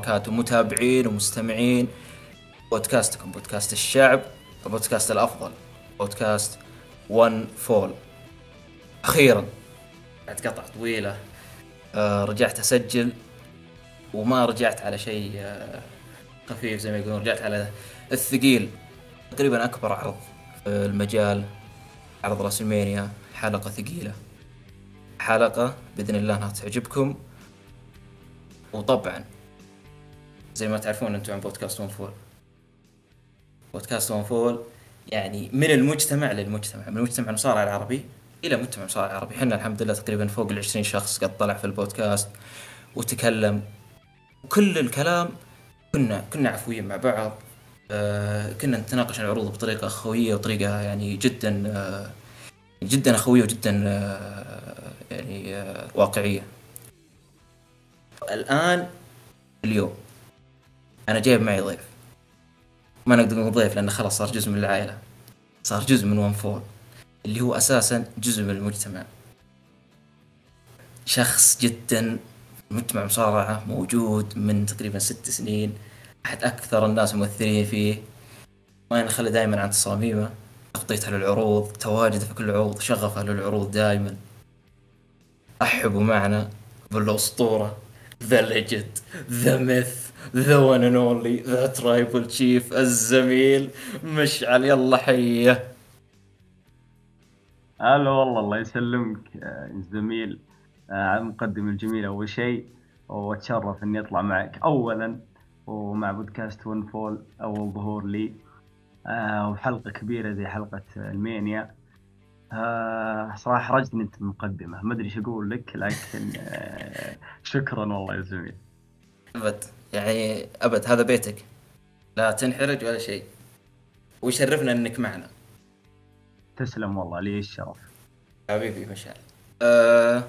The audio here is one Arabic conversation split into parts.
وبركاته. متابعين ومستمعين بودكاستكم بودكاست الشعب البودكاست الأفضل بودكاست ون فول أخيرا بعد قطعة طويلة آه رجعت أسجل وما رجعت على شيء آه خفيف زي ما يقولون رجعت على الثقيل. تقريبا أكبر عرض في المجال عرض راسلمانيا حلقة ثقيلة. حلقة بإذن الله أنها تعجبكم. وطبعا زي ما تعرفون أنتم عن بودكاست OneFall بودكاست OneFall يعني من المجتمع للمجتمع من المجتمع المصارع العربي إلى مجتمع المصارع العربي. إحنا الحمد لله تقريبا فوق العشرين شخص قد طلع في البودكاست وتكلم. وكل الكلام كنا كنا عفويين مع بعض. آه كنا نتناقش العروض بطريقة أخوية وطريقة يعني جدا آه جدا أخوية وجدا آه يعني واقعية. الآن اليوم. أنا جايب معي ضيف. ما نقدر نقول ضيف لأنه خلاص صار جزء من العائلة. صار جزء من ون فور اللي هو أساسا جزء من المجتمع. شخص جدا مجتمع مصارعة موجود من تقريبا ست سنين. أحد أكثر الناس مؤثرين فيه. ما يتخلى دائما عن تصاميمه. تغطيته للعروض تواجده في كل العروض شغفه للعروض دائما. رحبوا معنا بالأسطورة the legend the myth the one and only the Tribal Chief الزميل. مشعل يلا حيه هلا والله الله يسلمك الزميل على المقدمة الجميلة أول شيء وأتشرف إني أطلع معك أولا ومع بودكاست ون فول أول ظهور لي. آه وحلقة كبيرة زي حلقة المانيا. آه صراحة حرجتني أنت المقدمة ما أدري إيش أقول لك لكن آه شكرا والله يا زميل. أبد يعني أبد هذا بيتك. لا تنحرج ولا شيء. ويشرفنا إنك معنا. تسلم والله لي الشرف. حبيبي مشعل. أه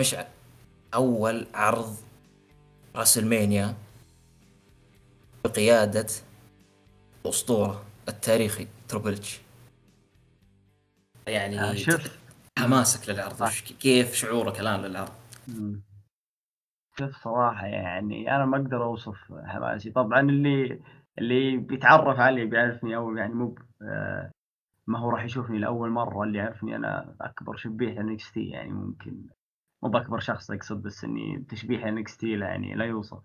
مشعل أول عرض راسلمانيا بقيادة الأسطورة التاريخي تربل إتش. يعني آه شوف. حماسك للعرض. كيف شعورك الآن للعرض؟ مم. شوف صراحة يعني أنا ما أقدر أوصف حماسي طبعا اللي اللي بيتعرف علي بيعرفني أو يعني مو آه، ما هو راح يشوفني لأول مرة اللي يعرفني أنا أكبر شبيح NXT يعني ممكن مو بأكبر شخص أقصد بس إني تشبيح NXT لا يعني لا يوصف.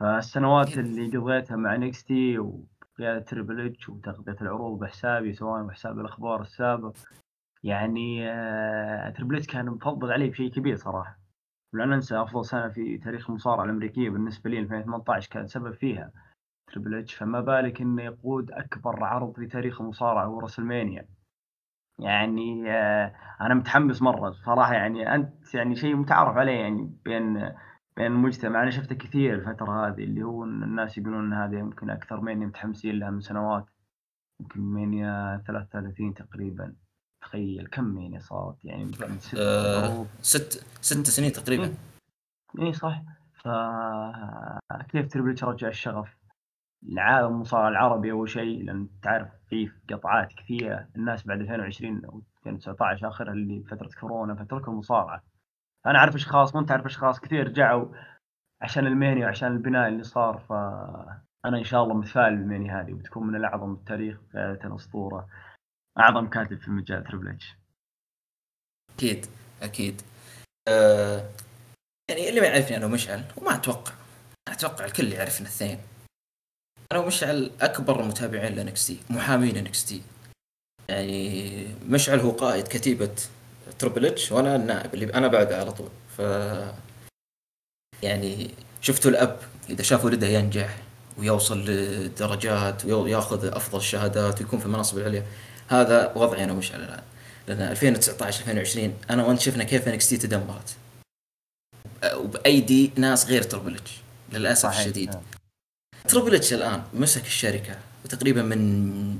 فالسنوات. اللي قضيتها مع NXT وقيادة Triple H وتغطية العروض بحسابي سواء بحساب الأخبار السابق يعني آه، Triple H كان مفضل علي بشيء كبير صراحة. ولا ننسى أفضل سنة في تاريخ المصارعة الأمريكية بالنسبة لي 2018 كان سبب فيها. Triple H فما بالك إنه يقود أكبر عرض في تاريخ المصارعة هو WrestleMania. يعني آه أنا متحمس مرة صراحة. يعني أنت يعني شيء متعارف عليه يعني بين بين المجتمع. أنا شفته كثير الفترة هذه اللي هو الناس يقولون إن هذه يمكن أكثر مانيا متحمسين لها من سنوات. يمكن مانيا 33 تقريبا. تخيل كم مانيا صارت؟ يعني ست أه ست ست سنين تقريبا. إي صح. ف كيف Triple H رجع الشغف؟ العالم المصارع العربي أول شيء لأن تعرف في قطعات كثيرة. الناس بعد 2020 أو 2019 اخرها اللي فترة كورونا فتركوا المصارعه أنا أعرف أشخاص وانت تعرف أشخاص كثير رجعوا عشان المانيا وعشان البناء اللي صار. فانا إن شاء الله متفائل بالمانيا هذه وتكون من الأعظم التاريخ قياده الأسطورة. أعظم كاتب في مجال Triple H أكيد أكيد. أه يعني اللي ما يعرفني أنا ومشعل وما أتوقع أتوقع الكل يعرفنا الاثنين أنا ومشعل أكبر متابعين ل NXT محامين NXT يعني مشعل هو قائد كتيبة Triple H وأنا النائب اللي أنا بعده على طول. ف يعني شفتوا الأب إذا شاف ولده ينجح ويوصل لدرجات ويأخذ أفضل الشهادات ويكون في المناصب العليا. هذا وضعي أنا ومشعل الآن. لأن 2019 2020 أنا وأنت شفنا كيف NXT تدمرت. وبايدي ناس غير Triple للأسف صحيح. الشديد. تربل اتش الآن مسك الشركة وتقريبا من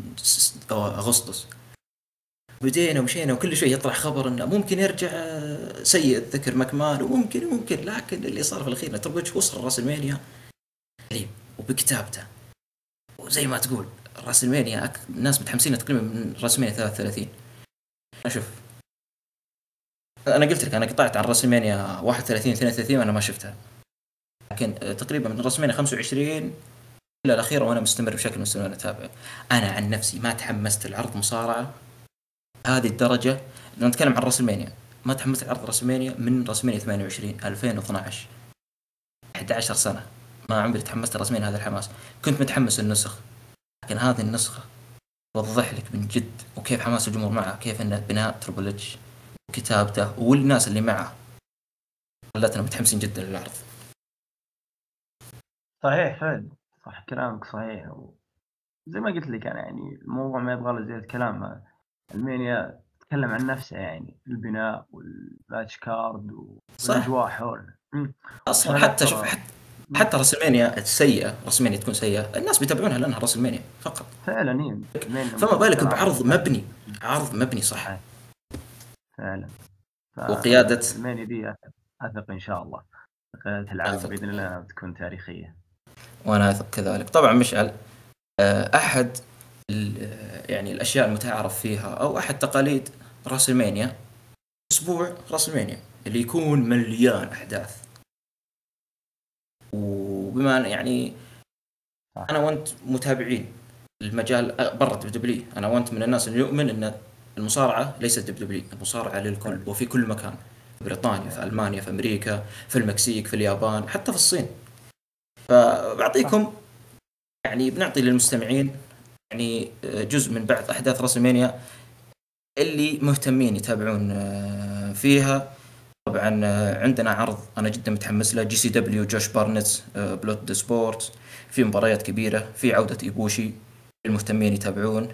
أغسطس. بدينا ومشينا وكل شوي يطلع خبر إنه ممكن يرجع آه، سيء الذكر مكمان وممكن ممكن لكن اللي صار في الأخير إن تربل وصل رأس المانيا قريب وبكتابته. وزي ما تقول راس المانيا أك... الناس متحمسين تقريبا من راس المانيا 33 شوف. أنا قلت لك أنا قطعت عن راسلمانيا 31 32 وأنا ما شفتها. لكن تقريبا من راسلمانيا 25 إلى الاخيره وأنا مستمر بشكل مستمر أتابع. أنا عن نفسي ما تحمست لعرض مصارعة هذه الدرجة. لو نتكلم عن راسلمانيا ما تحمست لعرض راسلمانيا من راسلمانيا 28 2012 11 سنة. ما عمري تحمست لراسلمانيا هذا الحماس. كنت متحمس النسخ لكن هذه النسخة توضح لك من جد وكيف حماس الجمهور معه كيف إنه بناء تربل اتش وكتابته والناس اللي معه. خلتنا متحمسين جدا للعرض. صحيح فعلا. صح كلامك صحيح. و... زي ما قلت لك أنا يعني الموضوع ما يبغى له زيادة كلام المانيا تتكلم عن نفسها يعني البناء والباتش كارد والأجواء حولنا. أصلا حتى شوف حتى حتى راسلمانيا السيئة راسلمانيا تكون سيئة الناس بيتابعونها لأنها راسلمانيا فقط. فعلا إيه. فما بالك بعرض مبني؟ عرض مبني صح. فعلا. وقيادة. المانيا دي أثق إن شاء الله. قيادة العالم بإذن الله بتكون تاريخية. وأنا أثق كذلك. طبعا مشعل آه، أحد يعني الأشياء المتعارف فيها أو أحد تقاليد راسلمانيا أسبوع راسلمانيا اللي يكون مليان أحداث. وبما يعني أنا وأنت متابعين المجال برا W أنا وأنت من الناس اللي يؤمن أن المصارعة ليست W المصارعة للكل وفي كل مكان. في بريطانيا في ألمانيا في أمريكا في المكسيك في اليابان حتى في الصين. فبعطيكم يعني بنعطي للمستمعين يعني جزء من بعض أحداث WrestleMania اللي مهتمين يتابعون فيها. طبعا آه، عندنا عرض أنا جدا متحمس له GCW Josh Barnett's Bloodsport في مباريات كبيرة في عودة ايبوشي المهتمين يتابعون.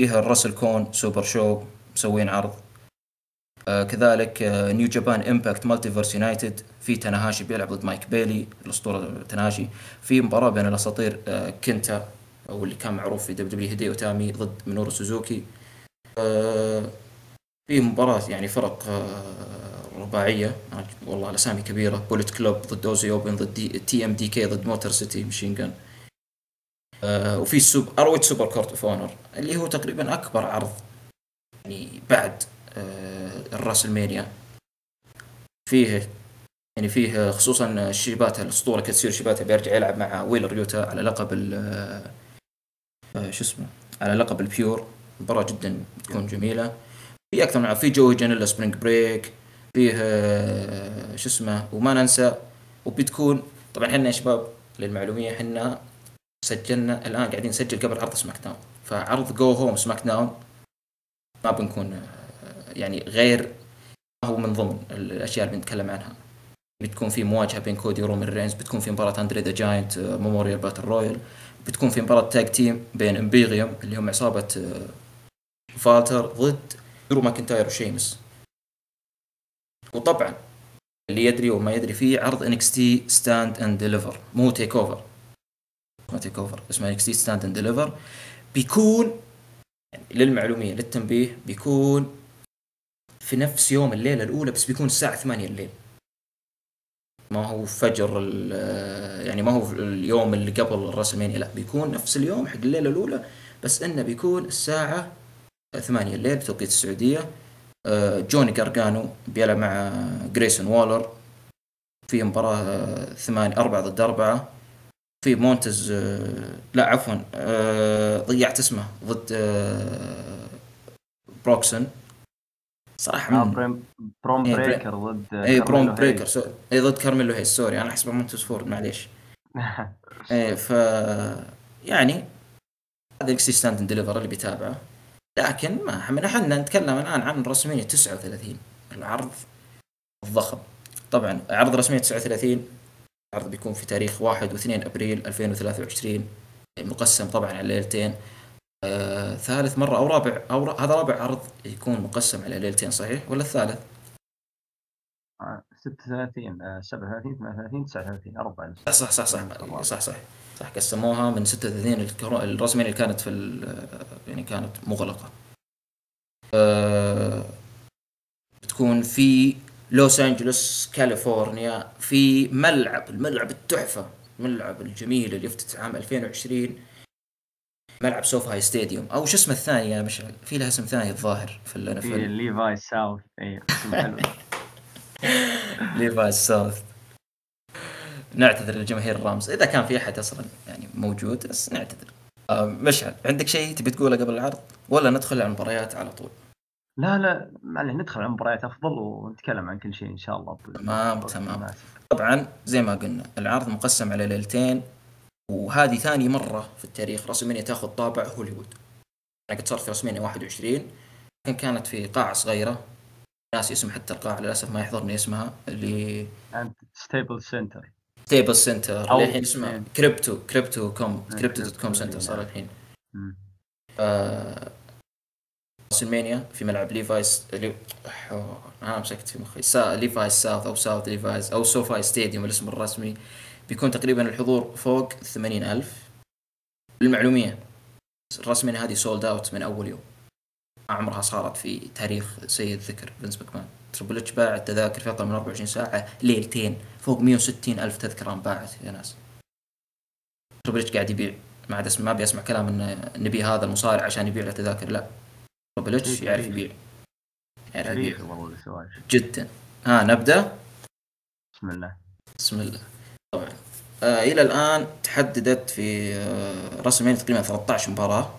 فيها ال WrestleCon SuperShow مسوين عرض. آه كذلك آه New Japan Impact Multiverse United في تناهاشي بيلعب ضد مايك بيلي الأسطورة تناهاشي في مباراة بين الأساطير آه كنتا أو اللي كان معروف في WWE هيديو ايتامي ضد منورو سوزوكي آه في مباراة يعني فرق آه رباعية والله الاسامي كبيرة Bullet Club ضد Aussie Open ضد TMDK ضد Motor City Machine Guns. آه وفي ال Supercard ROH Supercard of Honor اللي هو تقريبا أكبر عرض يعني بعد آه ال WrestleMania. فيه يعني فيه خصوصا شيباتا الأسطورة كاتسيوري شيباتا بيرجع يلعب مع ويلر يوتا على لقب ال آه، شو اسمه على لقب ال Pure. مباراة جدا تكون جميلة. في أكثر من في Joey Janela's Spring Break فيه آه، شو اسمه وما ننسى وبتكون طبعا إحنا يا شباب للمعلومية إحنا سجلنا الآن قاعدين نسجل قبل عرض SmackDown فعرض go home SmackDown ما بنكون آه، يعني غير هو من ضمن الأشياء اللي بنتكلم عنها. بتكون في مواجهة بين كودي ورومان رينز بتكون في مباراة Andre the Giant Memorial Battle Royal بتكون في مباراة tag team بين Imperium اللي هم عصابة آه، فالتر ضد درو ماكنتاير وشيمس. وطبعا اللي يدري وما يدري فيه عرض NXT Stand & Deliver مو TakeOver ما TakeOver اسمه NXT Stand & Deliver بيكون يعني للمعلومية للتنبيه بيكون في نفس يوم الليلة الأولى بس بيكون الساعة 8 الليل. ما هو فجر يعني ما هو اليوم اللي قبل ال WrestleMania لا بيكون نفس اليوم حق الليلة الأولى بس إنه بيكون الساعة 8 الليل بتوقيت السعودية. آه، جوني جارجانو بيلعب مع جريسون وولر. في مباراة ثمانية أربعة ضد أربعة. في مونتز آه، لا عفوا آه، ضيعت اسمه ضد بروكسون. آه بريم بروم إيه بريكر ضد اي بروم بريكر سو... اي ضد كارميلو هيس سوري أنا احسبه مونتس فورد معليش. إيه ف يعني هذا NXT Stand & Deliver اللي بيتابعه. لكن ما إحنا نتكلم الآن عن WrestleMania 39 العرض الضخم. طبعا عرض WrestleMania 39 العرض بيكون في تاريخ 1 و2 أبريل 2023 مقسم طبعا على ليلتين. آه، ثالث مرة أو رابع أو ر... هذا رابع عرض يكون مقسم على ليلتين صحيح؟ ولا الثالث؟ 36 37 38 39 أربعة صح صح صح صح صح صح صح. قسموها من 36 ال WrestleMania اللي كانت في يعني كانت مغلقة. أه بتكون في لوس أنجلوس كاليفورنيا في ملعب الملعب التحفة الملعب الجميل اللي افتتح عام 2020 ملعب SoFi Stadium. أو شو اسمه الثاني يا مشعل؟ في لها اسم ثاني الظاهر في ال في Levi's South اي اسم حلو. Levi's South نعتذر لجماهير ال Rams. إذا كان في أحد أصلا يعني موجود بس نعتذر. مشعل عندك شيء تبي تقوله قبل العرض؟ ولا ندخل على المباريات على طول؟ لا لا معلش ندخل على المباريات أفضل ونتكلم عن كل شيء إن شاء الله. تمام تمام. طبعا زي ما قلنا العرض مقسم على ليلتين وهذه ثاني مرة في التاريخ WrestleMania تاخذ طابع هوليوود. يعني قد صارت في WrestleMania 21 لكن كانت في قاعة صغيرة. ناس اسم حتى القاعة للأسف ما يحضرني اسمها اللي ستيبل سنتر ستيبل سنتر الحين اسمها Crypto Crypto com Crypto dot com Center صار الحين. راسلمانيا في ملعب ليفايس اللي أنا مسكت في مخي. سا... ليفايس ساوث أو ساوث ليفايس أو SoFi Stadium الاسم الرسمي بيكون تقريبا الحضور فوق ثمانين ألف. للمعلومية الرسمية هذه sold out من أول يوم. عمرها صارت في تاريخ سيء الذكر فينس ماكمان. تربل اتش باع التذاكر في أقل من 24 ساعة ليلتين فوق 160 ألف تذكرة انباعت يا ناس. تربل اتش قاعد يبيع ما عاد ما أبي أسمع كلام إن نبي هذا المصارع عشان يبيع له تذاكر لا. تربل اتش يعرف يبيع. يعرف يبيع. جدا. ها نبدأ؟ بسم الله. بسم الله. طبعا. آه إلى الآن تحددت في آه راسلمانيا تقريبا 13 مباراة.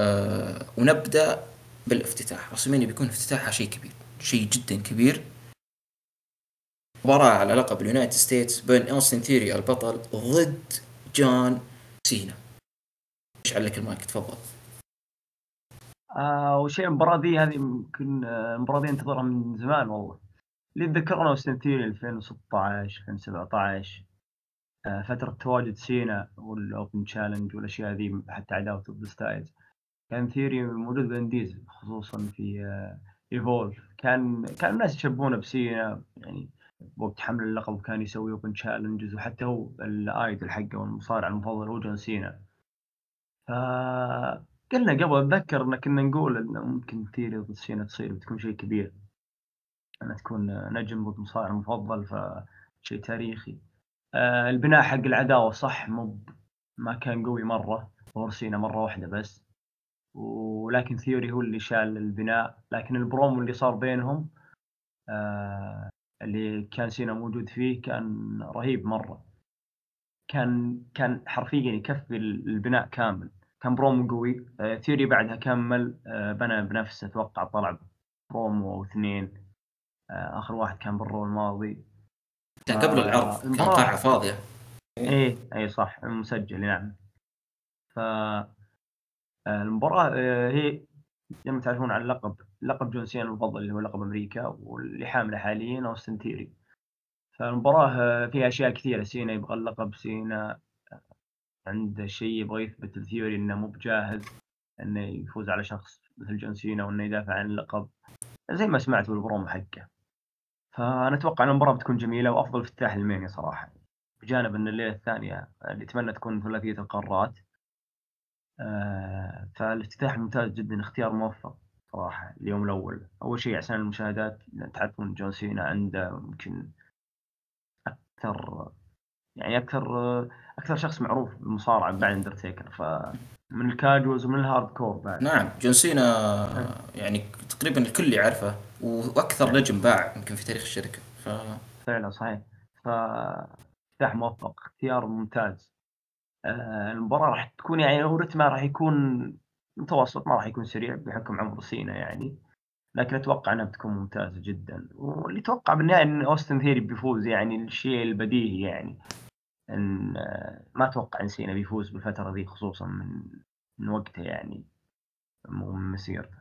آه ونبدأ بالافتتاح. راس بيكون افتتاحها شيء كبير شيء جدا كبير. مباراة على لقب ال United States بين أوستن ثيري البطل ضد جون سينا. إيش عليك المايك؟ تفضل. آه وشيء المباراة دي؟ هذه يمكن آه، المباراة دي انتظرها من زمان والله. اللي تذكرنا أوستن ثيري 2016 2017 آه، فترة تواجد سينا وال open challenge والأشياء ذي حتى عداوته ستايلز كان ثيري موجود بال indies خصوصا في ايفولف آه، كان كان الناس يشبهونه بسينا يعني وقت حمل اللقب كان يسوي open challenges وحتى هو ال idol حقه والمصارع المفضل هو جون سينا. ف قلنا قبل اتذكر ان كنا نقول انه ممكن ثيري ضد سينا تصير بتكون شيء كبير. إنها تكون نجم ضد مصارع مفضل فشيء تاريخي. آه البناء حق العداوة صح مو ما كان قوي مرة وظهر سينا مرة واحدة بس. ولكن ثيوري هو اللي شال البناء. لكن البرومو اللي صار بينهم آه اللي كان سينا موجود فيه كان رهيب مرة. كان كان حرفيا يكفي البناء كامل. كان برومو قوي. آه ثيوري بعدها كمل آه بنى بنفسه. أتوقع طلع برومو أو اثنين. آه، آخر واحد كان بال Raw الماضي. كان قبل العرض كان قاعه فاضية. إيه اي صح مسجل نعم. ف آه، المباراة آه، هي زي ما تعرفون عن اللقب لقب جون سينا المفضل اللي هو لقب أمريكا واللي حامله حاليا أوستن ثيري فالمباراة فيها أشياء كثيرة. سينا يبغى اللقب سينا عنده شيء يبغى يثبت الثيوري إنه مو بجاهز إنه يفوز على شخص مثل جون سينا وإنه يدافع عن اللقب. زي ما سمعت بالبرومو حقه فأنا أتوقع إن المباراة بتكون جميلة وأفضل افتتاح المانيا صراحة. بجانب إن الليلة الثانية اللي أتمنى تكون ثلاثية القارات. آه فالافتتاح ممتاز جدا اختيار موفق صراحة اليوم الأول. أول شيء عشان المشاهدات تعرفون جون سينا عنده يمكن أكثر يعني أكثر أكثر شخص معروف بالمصارعة بعد اندرتيكر ف من ال casuals ومن الهارد كور بعد. نعم جون سينا يعني تقريبا الكل يعرفه وأكثر نجم باع يمكن في تاريخ الشركة. ف فعلا صحيح. ف افتتاح موفق اختيار ممتاز. آه المباراة راح تكون يعني هو رتمها راح يكون متوسط ما راح يكون سريع بحكم عمر سينا يعني. لكن أتوقع إنها بتكون ممتازة جدا. واللي أتوقع بالنهاية إن أوستن ثيري بيفوز يعني الشيء البديهي يعني. إن آه، ما أتوقع إن سينا بيفوز بالفترة ذي خصوصا من من وقته يعني. من مسيرته.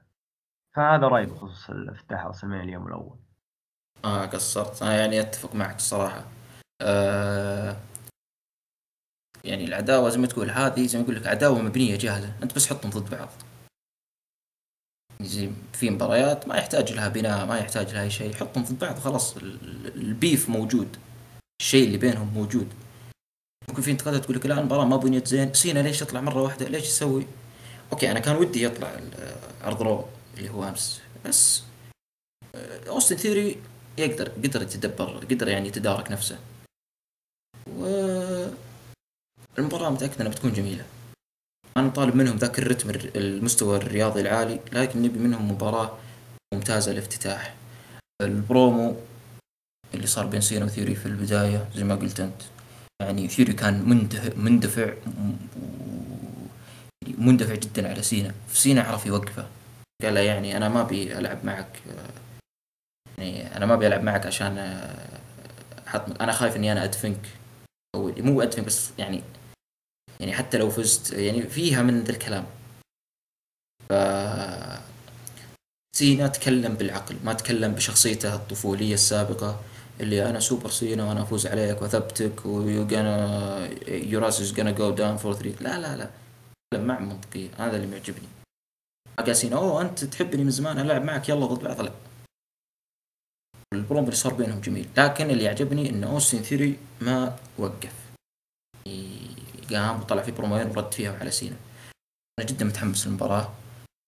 فهذا رأيي بخصوص الافتتاح راس اليوم الأول. آه قصرت. أنا يعني أتفق معك الصراحة. آه يعني العداوة زي ما تقول هذه زي ما أقول لك عداوة مبنية جاهزة. أنت بس حطهم ضد بعض. زي في مباريات ما يحتاج لها بناء ما يحتاج لها أي شيء. حطهم ضد بعض خلاص. البيف موجود. الشيء اللي بينهم موجود. ممكن في انتقادات تقول لك لا المباراة ما بنيت زين. سينا ليش يطلع مرة واحدة؟ ليش يسوي؟ okay أنا كان ودي يطلع عرض Raw اللي هو أمس. بس أوستن ثيري يقدر قدر يتدبر قدر يعني يتدارك نفسه. و المباراة متأكد إنها بتكون جميلة. ما نطالب منهم ذاك الرتم المستوى الرياضي العالي لكن نبي منهم مباراة ممتازة الافتتاح البرومو اللي صار بين سينا وثيوري في البداية زي ما قلت أنت. يعني ثيوري كان مندفع مندفع جدا على سينا. سينا عرف يوقفه. قال له يعني أنا ما أبي ألعب معك يعني أنا ما أبي ألعب معك عشان حط أنا خايف إني أنا أدفنك. أو مو أدفنك بس يعني يعني حتى لو فزت يعني فيها من ذا الكلام. ف سينا تكلم بالعقل ما تكلم بشخصيته الطفولية السابقة اللي أنا سوبر سينا وأنا أفوز عليك وأثبتك ويوغانا يوراس از gonna جو داون فور 3 لا لا لا. مع منطقية. هذا اللي معجبني. قاسين أوه أنت تحبني من زمان العب معك يلا ضد بعض. لا. البروم اللي صار بينهم جميل. لكن اللي يعجبني إن اوستن ثيري ما وقف. قام وطلع في بروموين ورد فيها على سينا. أنا جدا متحمس للمباراة.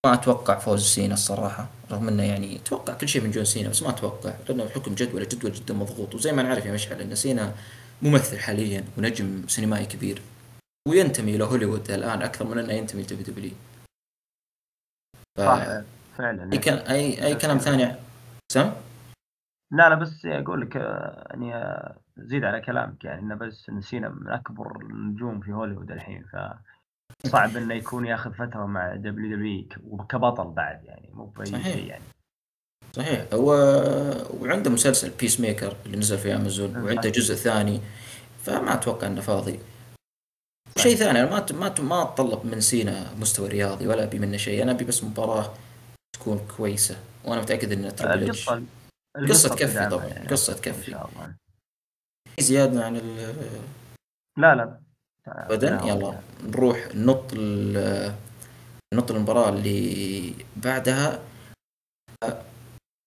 ما أتوقع فوز سينا الصراحة رغم إنه يعني أتوقع كل شيء من جون سينا بس ما أتوقع لأنه بحكم جدول جدول جدا مضغوط. وزي ما نعرف يا مشعل إن سينا ممثل حاليا ونجم سينمائي كبير وينتمي إلى هوليوود الآن أكثر من إنه ينتمي لدبليو دبليو ف... فعلا أي كان اي أي كلام ثاني؟ سم؟ لا لا بس أقول لك يعني زيد على كلامك يعني إنه بس نسينا من أكبر النجوم في هوليوود الحين ف صعب إنه يكون ياخذ فترة مع WWE وكبطل بعد يعني مو بأي شيء يعني. صحيح. هو وعنده مسلسل Peacemaker اللي نزل في امازون وعنده جزء ثاني فما أتوقع إنه فاضي. شيء ثاني أنا ما ما ما اتطلب من سينا مستوى رياضي ولا أبي منه شيء. أنا أبي بس مباراة تكون كويسة وأنا متأكد ان تربل القصة تكفي طبعا القصة تكفي زيادة عن ال لا لا. ابدا؟ يلا. نروح نط نط المباراة اللي بعدها.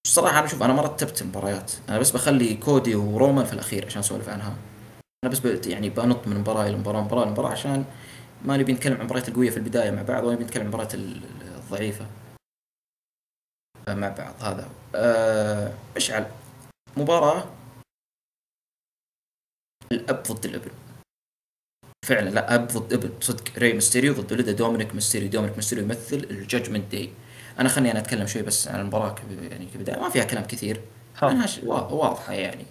الصراحه أنا شوف أنا ما رتبت المباريات. أنا بس بخلي كودي ورومان في الأخير عشان أسولف عنها. أنا بس يعني بنط من مباراة إلى مباراة مباراة لمباراه عشان ما نبي نتكلم عن المباريات القوية في البداية مع بعض ولا نبي نتكلم عن المباريات الضعيفة. مع بعض هذا أه مشعل مباراة. الأب ضد الابن. فعلا لا أب ضد ابن. صدق. ري ميستيريو ضد ولده. دومينيك ميستيريو. دومينيك ميستيريو يمثل ال Judgment Day. أنا خليني أنا أتكلم شوي بس عن المباراة يعني كبداية. ما فيها كلام كثير. انها واضحة يعني.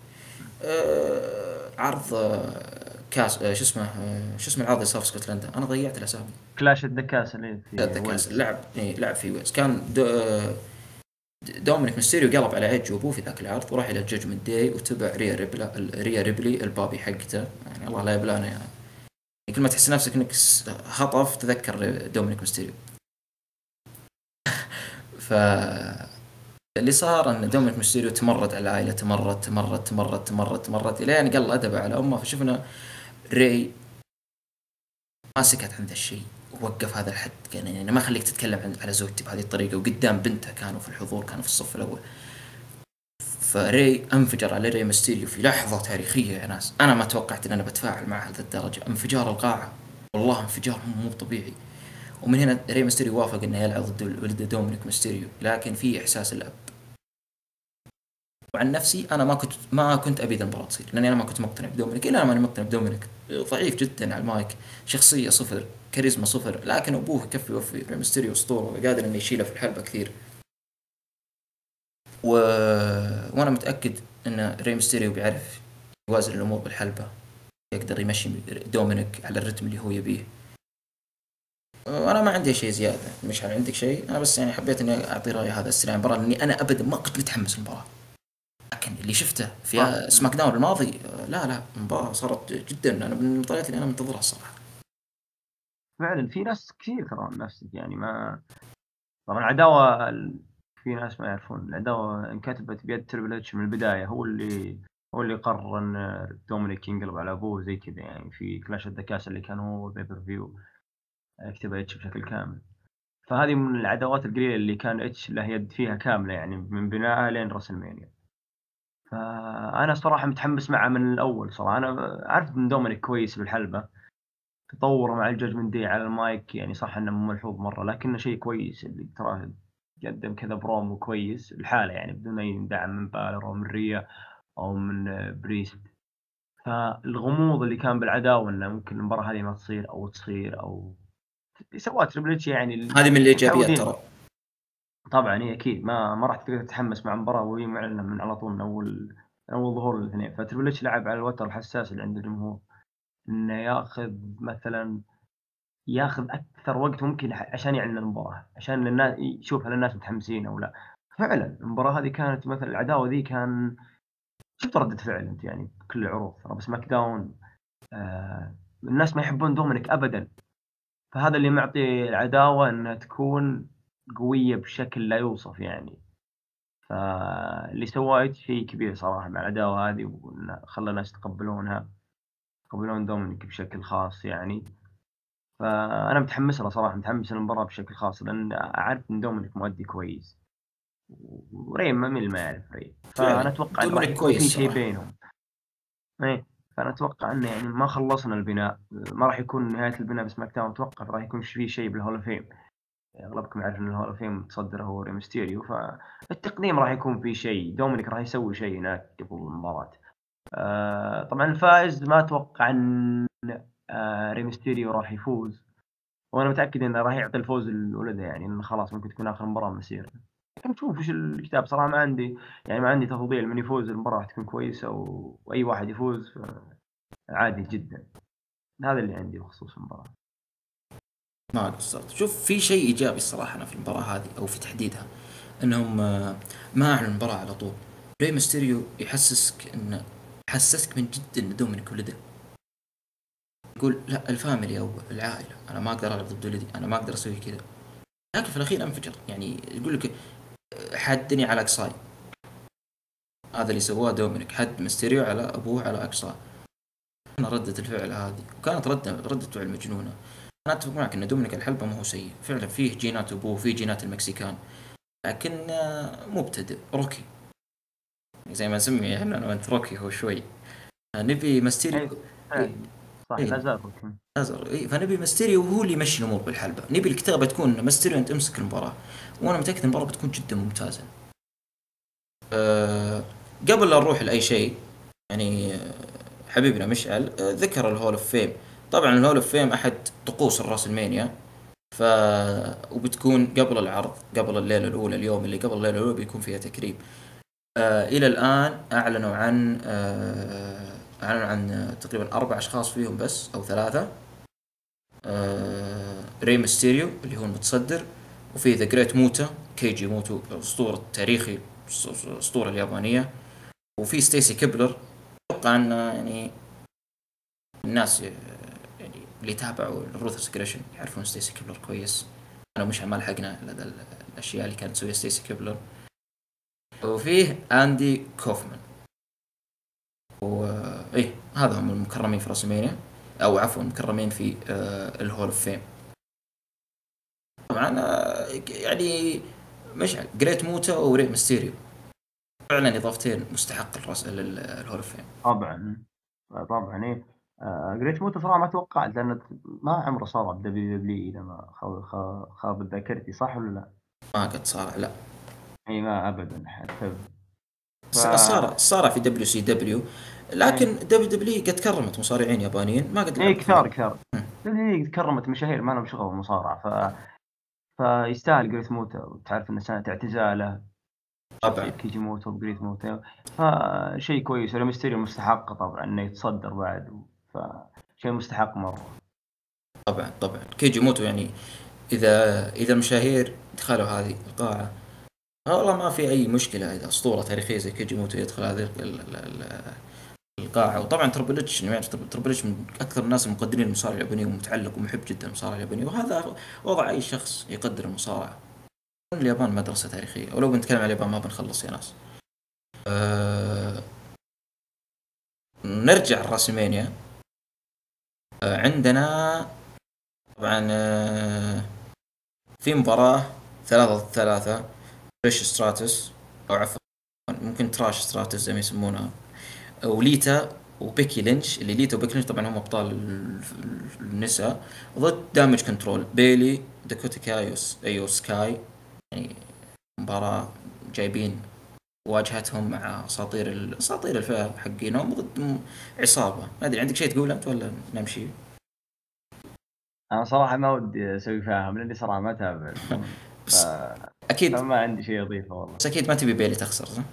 آه عرض آه كاس آه شو اسمه آه شو اسمه العرض اللي صار في اسكتلندا؟ أنا ضيعت الأسامي. Clash at the Castle اللي في the Castle لعب إيه لعب في ويلز. كان آه دومينيك ميستيريو قلب على ايدج وابوه في ذاك العرض وراح إلى Judgment Day وتبع ريا ريبلي ريا ريبلي البابي حقته. يعني الله لا يبلانا يعني. كل ما تحس نفسك إنك هطف تذكر دومينيك ميستيريو. ف اللي صار إن دومينيك ميستيريو تمرد على العائلة تمرد تمرد تمرد تمرد تمرد الين قل ادبه على أمه فشفنا ري ما سكت عن ذا الشيء. ووقف هذا الحد. يعني ما خليك تتكلم على زوجتي بهذه الطريقة. وقدام بنته كانوا في الحضور كانوا في الصف الأول. فري انفجر على ري مستيريو في لحظة تاريخية يا ناس. أنا ما توقعت أن أنا بتفاعل مع هذا الدرجة. انفجار القاعة. والله انفجار مو طبيعي. ومن هنا ري مستيريو وافق إنه يلعب ضد ولده دومينيك مستيريو لكن في إحساس الأب. وعن نفسي أنا ما كنت ما كنت أبي المباراة تصير. لأني أنا ما كنت مقتنع بدومينيك. الا أنا ماني مقتنع بدومينيك. ضعيف جدا على المايك. شخصية صفر. كاريزما صفر لكن أبوه يكفي يوفي ري مستيريو اسطوره وقادر إنه يشيله في الحلبة كثير. و... وأنا متأكد إن ري ميستيريو بيعرف يوازن الأمور بالحلبة. يقدر يمشي دومينيك على الرتم اللي هو يبيه. وأنا ما عندي شيء زيادة. مش عندك شيء؟ أنا بس يعني حبيت إني أعطي رايي هذا السريع المباراة لأني أنا ابدا ما كنت متحمس المباراه لكن اللي شفته في آه. SmackDown الماضي لا لا المباراه صارت جدا. أنا من المباريات اللي أنا منتظرها الصراحة. فعلا في ناس كثير ترى نفسك يعني ما طبعا العداوه في ناس ما يعرفون العداوه انكتبت بيد Triple H من البداية هو اللي هو اللي قرر إن دومينيك ينقلب على أبوه زي كذا يعني في Clash at the Castle اللي كان هو pay-per-view كتب اتش بشكل كامل. فهذه من العداوات القليلة اللي كان H له يد فيها كاملة يعني من بنائها لين راسلمانيا فأنا صراحة متحمس معه من الأول صراحة أنا عرفت إن دومينيك كويس بالحلبة. تطوره مع ال Judgment Day على المايك يعني صح إنه ملحوظ مرة لكنه شيء كويس اللي تراه قدم كذا برومو كويس الحالة يعني بدون أي دعم من بالر أو من ريا أو من بريست. فالغموض اللي كان بالعداوة إنه ممكن المباراة هذه ما تصير أو تصير أو سواه Triple H يعني هذه من الإيجابيات. ترى. طبعا إيه أكيد ما ما راح تقدر تتحمس مع مباراه وهي معلنة من على طول من أول أول ظهور الاثنين. ف Triple H لعب على الوتر الحساس اللي عند الجمهور. إنه ياخذ مثلا ياخذ أكثر وقت ممكن عشان يعلن المباراة عشان الناس يشوف هل الناس متحمسين أو لا. فعلا المباراة هذه كانت مثلا العداوة ذي كان شفت ردة فعل أنت يعني بكل العروض ترى ب SmackDown آه الناس ما يحبون دومينيك ابدا. فهذا اللي معطي العداوة إنها تكون قوية بشكل لا يوصف يعني. فاللي سواه شيء كبير صراحة مع العداوة هذه وإنه خلى الناس يتقبلونها. يتقبلون دومينيك بشكل خاص يعني. فأنا متحمس له صراحة متحمس للمباراة بشكل خاص لأن أعرف إن دومينيك مؤدي كويس. وري ما مين ما يعرف ري. راح دومينيك يكون في شيء صراحة. بينهم. إيه فأنا أتوقع إنه يعني ما خلصنا البناء. ما راح يكون نهاية البناء ب SmackDown أتوقع راح يكون في شيء بال Hall of Fame. أغلبكم يعرف إن ال Hall of Fame متصدره هو ري مستيريو فالتقديم راح يكون في شيء. دومينيك راح يسوي شيء هناك قبل المباراة. آه طبعا الفائز ما أتوقع إن آه ري مستيريو راح يفوز. وأنا متأكد إنه راح يعطي الفوز لولده يعني إنه خلاص ممكن تكون آخر مباراة لكن نشوف وش الكتاب. صراحة ما عندي يعني ما عندي تفضيل من يفوز المباراة راح تكون كويسة و... وأي واحد يفوز عادي جدا. هذا اللي عندي بخصوص المباراة. ما قصرت شوف في شيء إيجابي الصراحه أنا في المباراة هذه أو في تحديدها إنهم آه، ما اعلنوا المباراة على طول. ري ميستيريو يحسسك إن يحسسك من جد ان دومينيك ولده يقول لا ال family أو العائلة. أنا ما أقدر العب ضد ولدي. أنا ما أقدر أسوي كذا. لكن في الأخير أنفجر. يعني يقول لك حدني على أقصاي. هذا اللي سواه دومينيك حد ميستيريو على أبوه على اقصاه أنا ردة الفعل هذه. وكانت ردة ردة فعل مجنونة. أنا أتفق معك إن دومينيك الحلبة ما هو سيء. فعلا فيه جينات أبوه فيه جينات المكسيكان. لكن آه، مبتدئ rookie. زي ما نسمي إحنا أنا وانت rookie هو شوي. نبي ميستيريو إيه، صح إيه. لا زال ممكن ازر إيه، فنبي ميستيريو هو اللي يمشي الأمور بالحلبة. نبي الكتابة تكون ميستيريو أنت امسك المباراة. وأنا متأكد المباراة بتكون جدا ممتازة. أه قبل لا نروح لأي شيء يعني آه، حبيبنا مشعل آه، ذكر الهول أوف فيم. طبعا الهول أوف فيم أحد طقوس الراسلمانيا. ف وبتكون قبل العرض قبل الليلة الأولى اليوم اللي قبل الليلة الأولى بيكون فيها تكريم. إلى الآن أعلنوا عن آه أعلنوا عن آه، تقريبا أربع أشخاص فيهم بس أو ثلاثة. آه ري ميستيريو اللي هو المتصدر وفي ذا جريت موتا كيجي موتو الأسطورة التاريخي الأسطورة اليابانية. وفي ستيسي كيبلر أتوقع أن يعني الناس آه، يعني اللي تابعوا ال Ruthless Aggression يعرفون ستيسي كيبلر كويس. أنا مش ما لحقنا ال- ال- الأشياء اللي كانت تسويها ستيسي كيبلر. وفيه اندي كوفمان و إيه هذا هم المكرمين في راسلمانيا أو عفوا المكرمين في آه ال Hall of Fame طبعا آه يعني مشعل جريت موتا وري ميستيريو فعلا اضافتين مستحق ال Hall of Fame طبعا طبعا إيه آه، جريت موت صراحة ما توقعت لأن ما عمره صار بدبليو دبليو اذا ما خاب ذاكرتي صح ولا لا؟ ما قد صار لا إي ما ابدا حتى ف- صار صار في دبليو سي دبليو لكن دبليو دبليو قد كرمت مصارعين يابانيين ما قد إي كثار. كثار. دبليو كرمت مشاهير ما لهم شغل بالمصارعة ف فيستاهل جريت موتا وتعرف انه سنة اعتزاله. طبعا. كيجي موتا وجريت موتا فشيء كويس. وريمستيريو مستحق طبعا إنه يتصدر بعد فشيء مستحق مرة. طبعا طبعا. كيجي موتو يعني إذا إذا المشاهير دخلوا هذه القاعة والله ما في أي مشكلة إذا أسطورة تاريخية زي كيجي موتو يدخل هذه ال- ال- ال- القاعة. وطبعا تربل اتش يعني تربل اتش من أكثر الناس المقدرين للمصارعه اليابانية ومتعلق ومحب جدا للمصارعه اليابانية وهذا وضع أي شخص يقدر المصارعة. اليابان مدرسة تاريخية ولو بنتكلم عن اليابان ما بنخلص يا ناس. أه نرجع الراسمانيا أه عندنا طبعا آه، في مباراة ثلاثة ضد ثلاثة. تريش ستراتس أو عفوا ممكن تراش ستراتس زي ما يسمونها وليتا وبيكي لينش اللي ليتا وبيكي لينش طبعا هم أبطال ال- ال- النساء. ضد دامج كنترول بيلي داكوتا كايوس أيو سكاي. يعني مباراة جايبين واجهتهم مع أساطير أساطير الفئة حقينهم. ضد عصابة. ما أدري عندك شيء تقوله أنت ولا نمشي؟ أنا صراحة ما ودي أسوي فاهم لأني صراحة ما أتابع. أكيد. ما عندي شيء أضيفه والله. بس أكيد ما تبي بيلي تخسر صح؟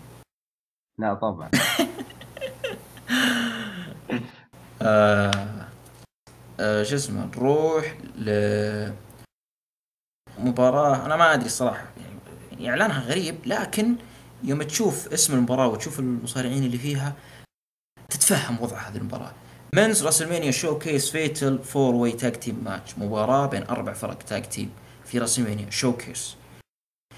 لا طبعا. آه آه شو اسمه نروح ل مباراة. أنا ما أدري الصراحة يعني إعلانها غريب لكن يوم تشوف اسم المباراة وتشوف المصارعين اللي فيها تتفهم وضع هذه المباراة. Men's WrestleMania Showcase Fatal Four Way Tag Team Match مباراة بين أربع فرق tag team في راسلمانيا showcase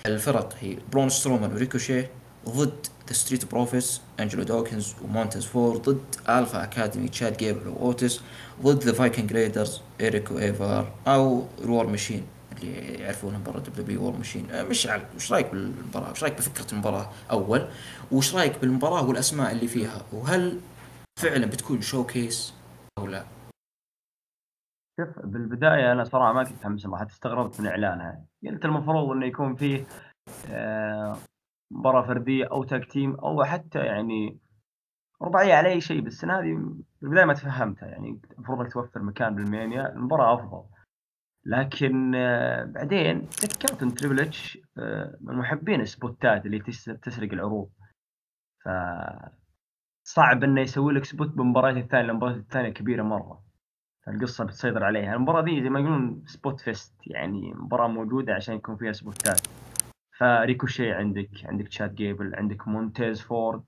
الفرق هي برون سترومان وريكوشيه ضد ذا ستريت بروفيس انجلو دوكنز ومونتز فورد ضد الفا اكاديمي تشاد جيبل واوتس ضد ذا فايكنج رايدرز إيريك وإيفار أو الور ماشين اللي يعرفونها برا دبليو بي وور ماشين مش عارف وش رأيك بالمباراة؟ وش رأيك بفكرة المباراة أول؟ وش رأيك بالمباراة والأسماء اللي فيها؟ وهل فعلا بتكون showcase أو لا؟ شوف بالبداية أنا صراحة ما كنت متحمس لها حتى استغربت من اعلانها قلت المفروض إنه يكون فيه آه، مباراة فردية أو tag team أو حتى يعني رباعية على أي شيء بس أنا هذه بالبدايه ما تفهمتها. يعني المفروض إنك توفر مكان بالمانيا لمباراة أفضل. لكن آه، بعدين تذكرت إن تريبل اتش آه، من محبين السبوتات اللي تس- تسرق العروض. ف صعب إنه يسوي لك spot بالمباريات الثانية المباريات الثانية كبيرة مرة. فالقصة بتسيطر عليها المباراة دي زي ما يقولون spot fest يعني مباراة موجودة عشان يكون فيها سبوتات فريكوشيه عندك عندك تشاد جيبل عندك مونتيز فورد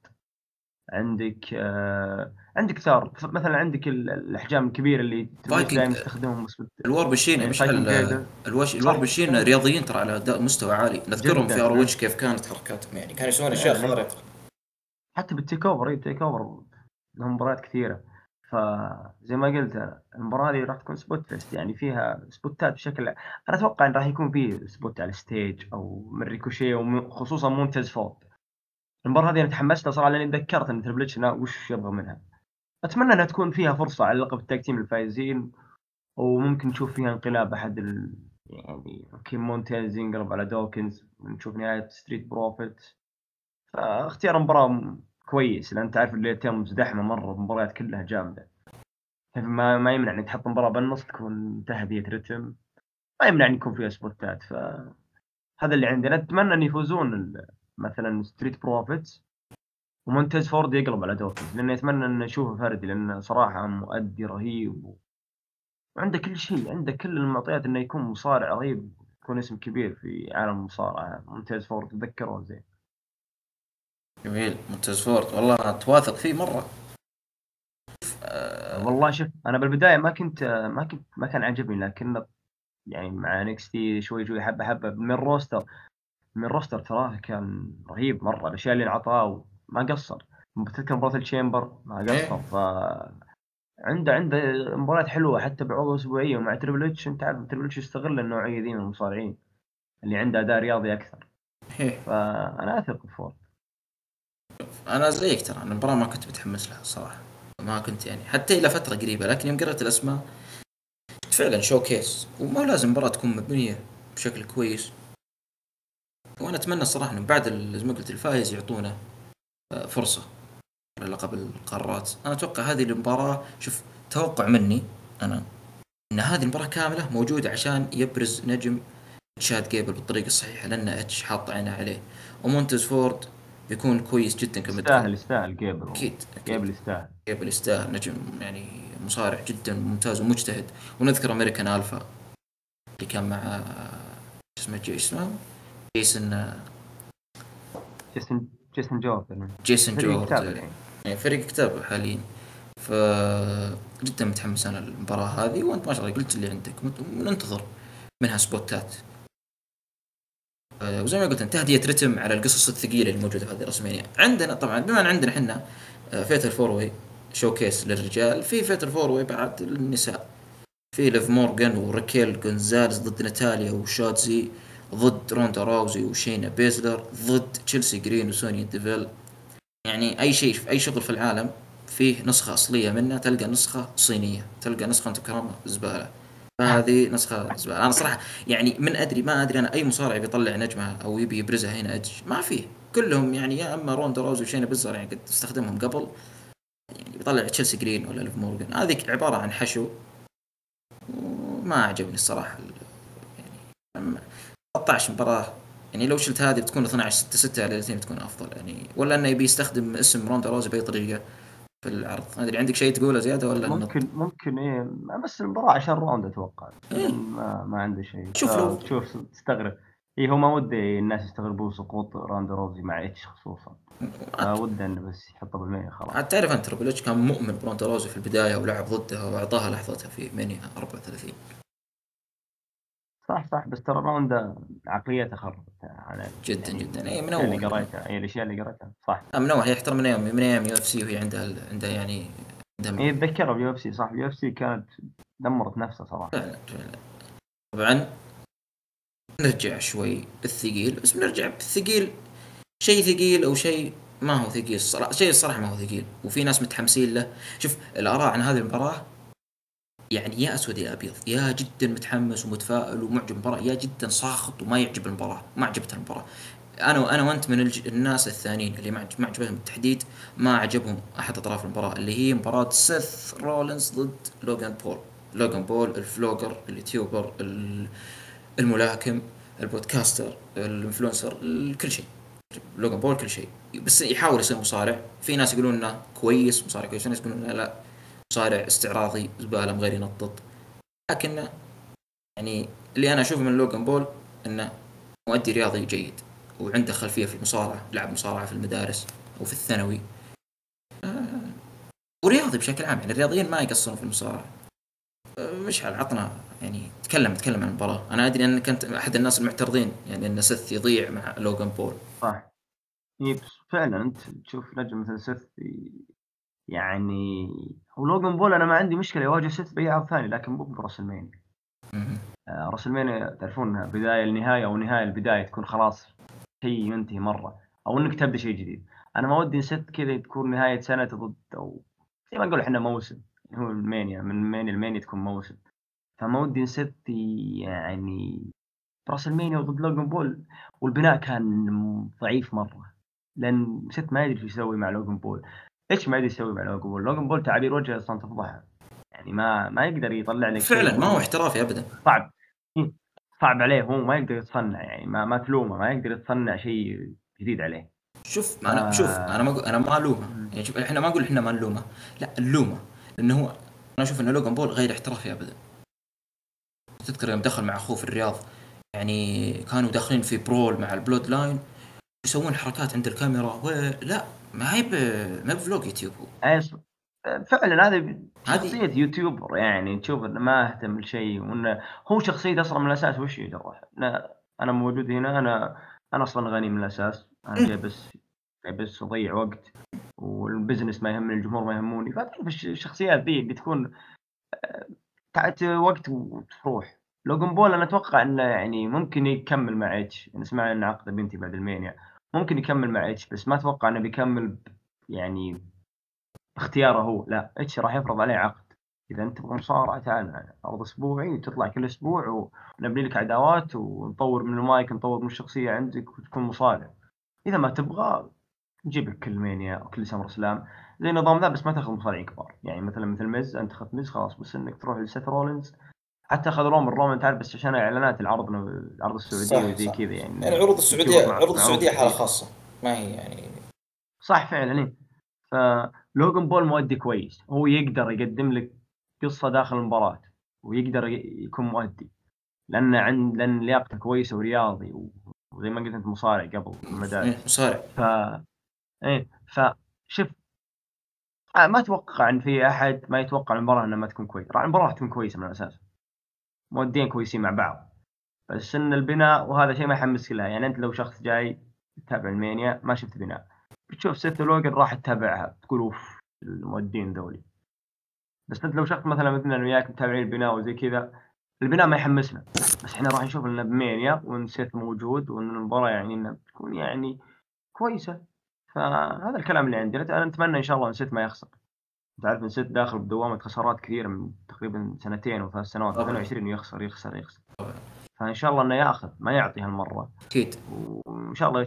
عندك آه عندك ثار مثلا عندك ال- الأحجام الكبيرة اللي. دائما يستخدمهم spot الور ماشين يعني مش. الوش صح. الور ماشين رياضيين ترى على مستوى عالي نذكرهم. في ROH كيف كانت حركاتهم يعني كانوا يسوون أشياء يعني. خارقة حتى بال TakeOver أي TakeOver لهم مباريات كثيرة فزي ما قلت أنا، المباراة هذه راح تكون spot fest يعني فيها سبوتات بشكل أنا أتوقع إن راح يكون فيه spot على ال stage أو من ريكوشيه وخصوصا مونتز فورد المباراة هذه أنا تحمست لها صراحة لأني تذكرت إن تربل وش يبغى منها. أتمنى إنها تكون فيها فرصة على لقب ال tag team الفايزين وممكن نشوف فيها انقلاب أحد ال... يعني كيم مونتيز ينقلب على دوكنز ونشوف نهاية ستريت بروفيتس. فاختيار مباراه م- كويس لأن تعرف الليلتين مزدحمة مرة المباريات كلها جامدة. ما ما يمنع انك تحط مباراة بالنص تكون تهديه رتم ما يمنع إن يكون فيها سبوتات ف هذا اللي عندي أنا أتمنى إن يفوزون مثلا ستريت بروفيتس ومونتيز فورد يقلب على دوكنز لأني أتمنى إن اشوفه فردي لأنه صراحة مؤدي رهيب و... وعنده كل شيء عنده كل المعطيات إنه يكون مصارع رهيب يكون اسم كبير في عالم المصارعة. مونتيز فورد تذكروه زين. جميل. ممتاز فورد. والله أنا أتواثق فيه مرة. آه، والله شوف أنا بالبداية ما كنت ما كنت ما كان عجبني لكن يعني مع NXT شوي شوي حبة حبة. من roster من roster تراه كان رهيب مرة. الأشياء اللي انعطاه ما قصر. تذكر مباراه ال Chamber ما قصر. إيه. ف عنده عنده مباريات حلوة حتى بعروض أسبوعية. ومع تريبل إتش أنت عارف تريبل إتش يستغل النوعية ذي من المصارعين. اللي عنده أداء رياضي أكثر. إيه. فانا أثق بفورد. أنا زيك ترى أنا المباراه ما كنت متحمس لها الصراحه ما كنت يعني حتى إلى فترة قريبة لكن يوم قرأت الأسماء فعلا showcase وما لازم المباراه تكون مبنية بشكل كويس. وأنا أتمنى الصراحه إنه بعد زي ما قلت الفايز يعطونا آه، فرصة للقب القارات. أنا أتوقع هذه المباراة شوف توقع مني أنا إن هذه المباراة كاملة موجودة عشان يبرز نجم تشاد جيبل بالطريقة الصحيحة لأن إتش حاط عينه عليه. ومونتز فورد بيكون كويس جدا كمدخل يستاهل يستاهل. جيبل أكيد جيبل يستاهل. جيبل يستاهل. نجم يعني مصارع جدا ممتاز ومجتهد. ونذكر أمريكان ألفا اللي كان مع شو اسمه جي اسمه جيسون جيسون جيسون جوردن. جيسون فريق جورد كتاب يعني. فريق كتاب حاليا. ف جدا متحمس أنا للمباراة هذه وأنت ما شاء الله قلت اللي عندك. وننتظر منها سبوتات. وزي ما قلت انت تهدية رتم على القصص الثقيلة اللي موجوده في هذه الرسمينيا عندنا طبعا بما أن عندنا إحنا fatal four-way showcase للرجال في fatal four-way بعد للنساء في ليف مورغان وراكيل جونزاليز ضد ناتاليا وشوتزي ضد روندا راوزي وشينا بيزلر ضد تشيلسي جرين وسونيا ديفيل. يعني أي شيء في أي شغل في العالم فيه نسخة أصلية منه تلقى نسخة صينية تلقى نسخة أنت كرامة زبالة. فهذه نسخة زبالة أنا صراحة يعني من أدري ما أدري أنا أي مصارع بيطلع نجمها أو يبي يبرزها هنا أدج ما فيه كلهم يعني يا أما روندا روز وشينا بيزلر يعني قد استخدمهم قبل يعني بيطلع تشيلسي جرين ولا ليف مورغان. هذه عبارة عن حشو. ما عجبني الصراحة ال- يعني أما 13 مباراة. يعني لو شلت هذه بتكون 12 6 6 على بتكون أفضل يعني. ولا إنه يبي يستخدم اسم روندا روزي بأي طريقة. في العرض. ما أدري عندك شيء تقوله زيادة ولا ممكن ممكن إيه بس المباراة عشان روندا أتوقع. ما ما عنده شيء. إيه. شوف لو- شوف تستغرب. اي هو ما ودي الناس يستغربون سقوط روندا روزي مع اتش خصوصا. وده إنه بس يحطه بالمية خلاص. عاد تعرف أنت تربل كان مؤمن بروندا روزي في البداية ولعب ضدها وأعطاها لحظتها في مانيا 34 صح صح بس ترى روندا عقليته خربت على جدا جدا. اي من الأشياء اللي أول. قريتها اي الأشياء اللي قريتها. صح. من أول. هي احترم من أيام من أيام يو إف سي وهي عندها عندها يعني عندها اي اتذكرها باليو إف سي صح. اليو إف سي كانت دمرت نفسها صراحة. فعلا فعلا طبعا نرجع شوي للثقيل بس بنرجع بالثقيل. شيء ثقيل أو شيء ما هو ثقيل الصراحة. شيء الصراحة ما هو ثقيل. وفي ناس متحمسين له. شوف الآراء عن هذه المباراة يعني يا أسود يا أبيض يا جدا متحمس ومتفائل ومعجب بالمباراة يا جدا ساخط وما يعجب المباراة ما عجبته المباراة. أنا أنا وأنت من الج... الناس الثانيين اللي ما عج- ما عجبتهم بالتحديد ما عجبهم أحد أطراف المباراة اللي هي مباراة سيث رولينز ضد لوغان بول. لوغان بول ال vlogger ال YouTuber ال- الملاكم ال podcaster ال influencer ال- كل شيء. لوغان بول كل شيء. بس يحاول يصير مصارع. في ناس يقولون إنه كويس مصارع كويس في ناس يقولون لا. مصارع استعراضي زبالة غير ينطط. لكن يعني اللي أنا أشوفه من لوغان بول إنه مؤدي رياضي جيد وعنده خلفية في المصارعة لعب مصارعة في المدارس أو في الثانوي. آه، ورياضي بشكل عام يعني الرياضيين ما يقصرون في المصارعة. آه، مشعل عطنا يعني تكلم تكلم عن المباراة. أنا أدري انك انت أحد الناس المعترضين يعني أن سيث يضيع مع لوغان بول. صح. فعلا أنت تشوف نجم مثل سيث يعني هو لوجن بول أنا ما عندي مشكلة يواجه سيث باي عرض ثاني لكن مو براسلمانيا مهم. آه، راسلمانيا تعرفون إنها بداية النهاية أو نهاية البداية تكون خلاص شيء ينتهي مرة أو إنك تبدأ شيء جديد. أنا ما ودي سيث كذا تكون نهاية سنة ضد أو زي ما نقول إحنا موسم هو المانيا من مانيا المانيا تكون موسم. فما ودي سيث يعني راسلمانيا وضد لوجن بول والبناء كان ضعيف مرة لأن سيث ما يدري إيش يسوي مع لوجن بول. إيش ما يسوي مع لوجن بول لوجن بول تعابير وجهه أصلا تفضحها يعني ما ما يقدر يطلع لك. فعلا ما هو احترافي ابدا. صعب. صعب عليه هو ما يقدر يتصنع يعني ما ما تلومه ما يقدر يتصنع شيء جديد عليه. شوف أنا آه. شوف أنا ما أنا ما ألومه. يعني شوف إحنا ما نقول إحنا ما نلومه. لا نلومه. لأنه هو أنا أشوف ان لوغان بول غير احترافي ابدا. تذكر يوم دخل مع أخوه في الرياض يعني كانوا داخلين في ب brawl مع البلود لاين يسوون حركات عند الكاميرا و... لا ما هي ب... ما ب vlog يوتيوب هو. فعلا هذه شخصية YouTuber يعني تشوف إنه ما أهتم لشيء وإنه هو شخصيته أصلا من الأساس وش يا جراح؟ أنا, أنا موجود هنا أنا أنا أصلا غني من الأساس. أنا جاي بس جاي بس أضيع وقت وال business ما يهمني الجمهور ما يهموني. فتعرف الش- الشخصيات ذي اللي تكون آه، تعت وقت وتروح. لوجن بول أنا أتوقع إنه يعني ممكن يكمل مع اتش يعني سمعنا إن عقده بينتهي بعد المانيا ممكن يكمل مع اتش بس ما أتوقع إنه بيكمل يعني اختياره هو. لا اتش راح يفرض عليه عقد. إذا أنت تبغى مصارعه تعال معنا عرض أسبوعي وتطلع كل أسبوع ونبني لك عداوات ونطور من المايك نطور من الشخصية عندك وتكون مصارع. إذا ما تبغى نجيب لك كل مانيا أو كل سمر سلام. زي النظام ذا بس ما تاخذ مصارعين كبار. يعني مثلا مثل ميز أنت أخذت ميز خلاص بس إنك تروح لسيث رولينز حتى أخذ رومان رومان تعرف بس عشان إعلانات العرض العرض السعوديه وزي كذا يعني. يعني عروض السعودية عروض السعودية حالة. خاصة. ما هي يعني صح فعلا إيه. فلوجن بول مؤدي كويس. هو يقدر يقدم لك قصة داخل المباراة ويقدر يكون مؤدي. لأن عند لأن لياقته كويسة ورياضي وزي ما قلت أنت مصارع قبل في المدارس. إيه، مصارع. ف إيه فشوف آه، ما أتوقع إن في أحد ما يتوقع المباراة إنها ما تكون كويسة، راح المباراة راح تكون كويسة من الأساس. مودين كويسين مع بعض. بس إن البناء وهذا شيء ما يحمسك لها، يعني أنت لو شخص جاي تتابع المانيا ما شفت بناء. بتشوف سيث لوجن راح تتابعها تقول أوف المؤدين ذولي. بس أنت لو شخص مثلا مثلنا أنا وياك متابعين البناء وزي كذا البناء ما يحمسنا بس إحنا راح نشوف لنا بمانيا وإن سيث موجود وإن المباراة يعني إنها تكون يعني كويسة فهذا الكلام اللي عندي أنا أتمنى إن شاء الله إن سيث ما يخسر تعرف إن سيث داخل بدوامه خسارات كثيرة من تقريبا سنتين أو ثلاث سنوات طبعاً. 22 يخسر يخسر يخسر. فإن شاء الله إنه ياخذ ما يعطي هالمرة. أكيد. وإن شاء الله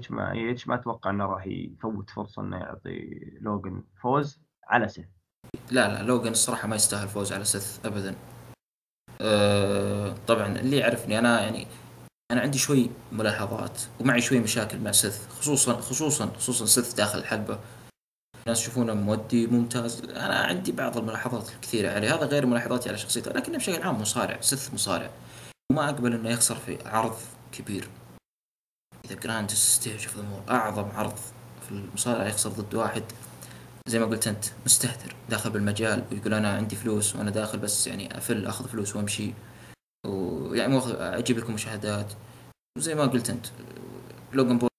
اتش ما أتوقع إنه راح يفوت فرصة إنه يعطي لوجن فوز على سيت لا لا لوغان الصراحة ما يستاهل فوز على سيث ابدا. آه طبعا اللي يعرفني أنا يعني أنا عندي شوي ملاحظات ومعي شوي مشاكل مع سيث خصوصا خصوصا خصوصا سيث داخل الحلبة. الناس يشوفونه مودي ممتاز. أنا عندي بعض الملاحظات الكثيرة عليه. هذا غير ملاحظاتي على شخصيته لكنه بشكل عام مصارع سيث مصارع. وما أقبل إنه يخسر في عرض كبير. the grand stage of أعظم عرض في المصارعة يخسر ضد واحد. زي ما قلت أنت مستهتر. داخل بالمجال ويقول أنا عندي فلوس وأنا داخل بس يعني أفل أخذ فلوس وأمشي. ويعني أجيب لكم مشاهدات. وزي ما قلت أنت لوجن بول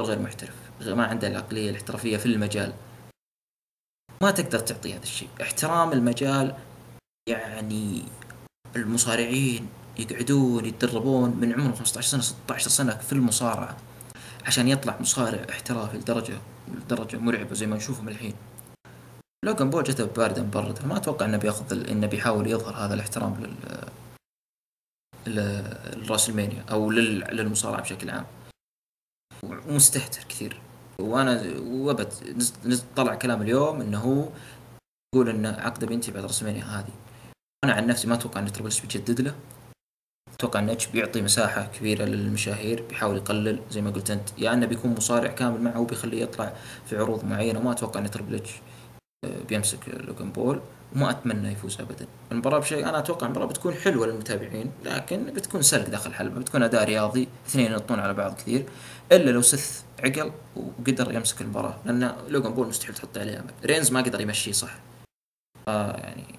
غير محترف. ما عنده العقلية الاحترافية في المجال. ما تقدر تعطي هذا الشيء. احترام المجال يعني المصارعين يقعدون يتدربون من عمرهم 15 سنة 16 سنة في المصارعة عشان يطلع مصارع احترافي لدرجة لدرجة مرعبة زي ما نشوفهم الحين. لوجان بول جته بارده مبردة. ما أتوقع إنه بياخذ إنه بيحاول يظهر هذا الاحترام لل للراسلمانيا أو للمصارعة بشكل عام. ومستهتر كثير. وأنا وابد طلع كلام اليوم إنه هو يقول إن عقده بينتهي بعد راسلمانيا هذه. أنا عن نفسي ما أتوقع إن تربل بيجدد له. أتوقع إن اتش بيعطي مساحة كبيرة للمشاهير بيحاول يقلل زي ما قلت أنت. يا انه بيكون مصارع كامل معه وبيخليه يطلع في عروض معينة. وما أتوقع إن تربل اتش بيمسك لوجان بول وما أتمنى يفوز ابدا. المباراة بشيء أنا أتوقع المباراة بتكون حلوة للمتابعين لكن بتكون سلق داخل الحلبة. بتكون أداء رياضي اثنين ينطون على بعض كثير. إلا لو سث عقل وقدر يمسك المباراة لأن لوجان بول مستحيل تحط عليه امل رينز ما قدر يمشيه صح. يعني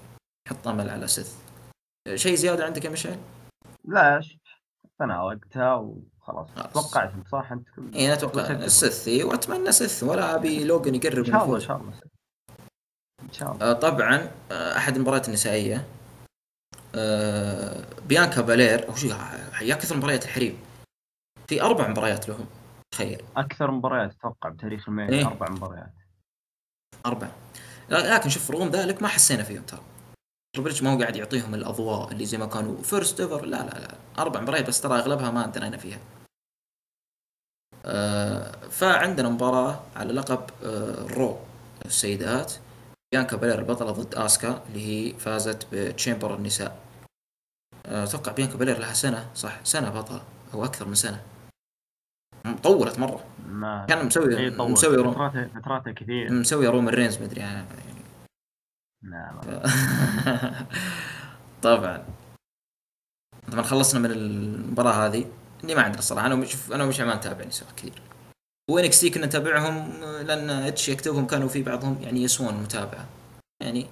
حط امل على سث شيء زيادة عندك يا مشعل؟ لا أنا وقتها وخلاص. توقعت صح انت إي أنا أتوقع سث وأتمنى سث ولا أبي لوجن يقرب ان شاء الله إن شاء الله. إن شاء الله. آه طبعا آه، أحد المباريات النسائية. آه بيانكا بالير وش يا كثر مباريات الحريم. في أربع مباريات لهم. تخيل. أكثر مباريات أتوقع بتاريخ المين إيه؟ أربع مباريات. أربع. لكن شوف رغم ذلك ما حسينا فيهم ترى. تربل ما هو قاعد يعطيهم الأضواء اللي زي ما كانوا. first ever لا لا لا. أربع مباريات بس ترى أغلبها ما درينا فيها. آه فعندنا مباراة على لقب آه رو السيدات. بيانكا بيلر البطلة ضد آسكا اللي هي فازت ب chamber النساء. آه، أتوقع آه بيانكا بيلر لها سنة صح؟ سنة بطلة أو أكثر من سنة. طولت مرة. ما كان مسوي إيه، مسوي روم فتراتها كثير. مسوي روم الرينز مدري يعني. نعم طبعا. طبعا خلصنا من المباراة هذه. إني ما عندنا الصراحة. أنا وشوف أنا ومش ما نتابع نساء كثير. وينكس تي كنا نتابعهم لأن اتش يكتبهم كانوا في بعضهم يعني يسوون المتابعة يعني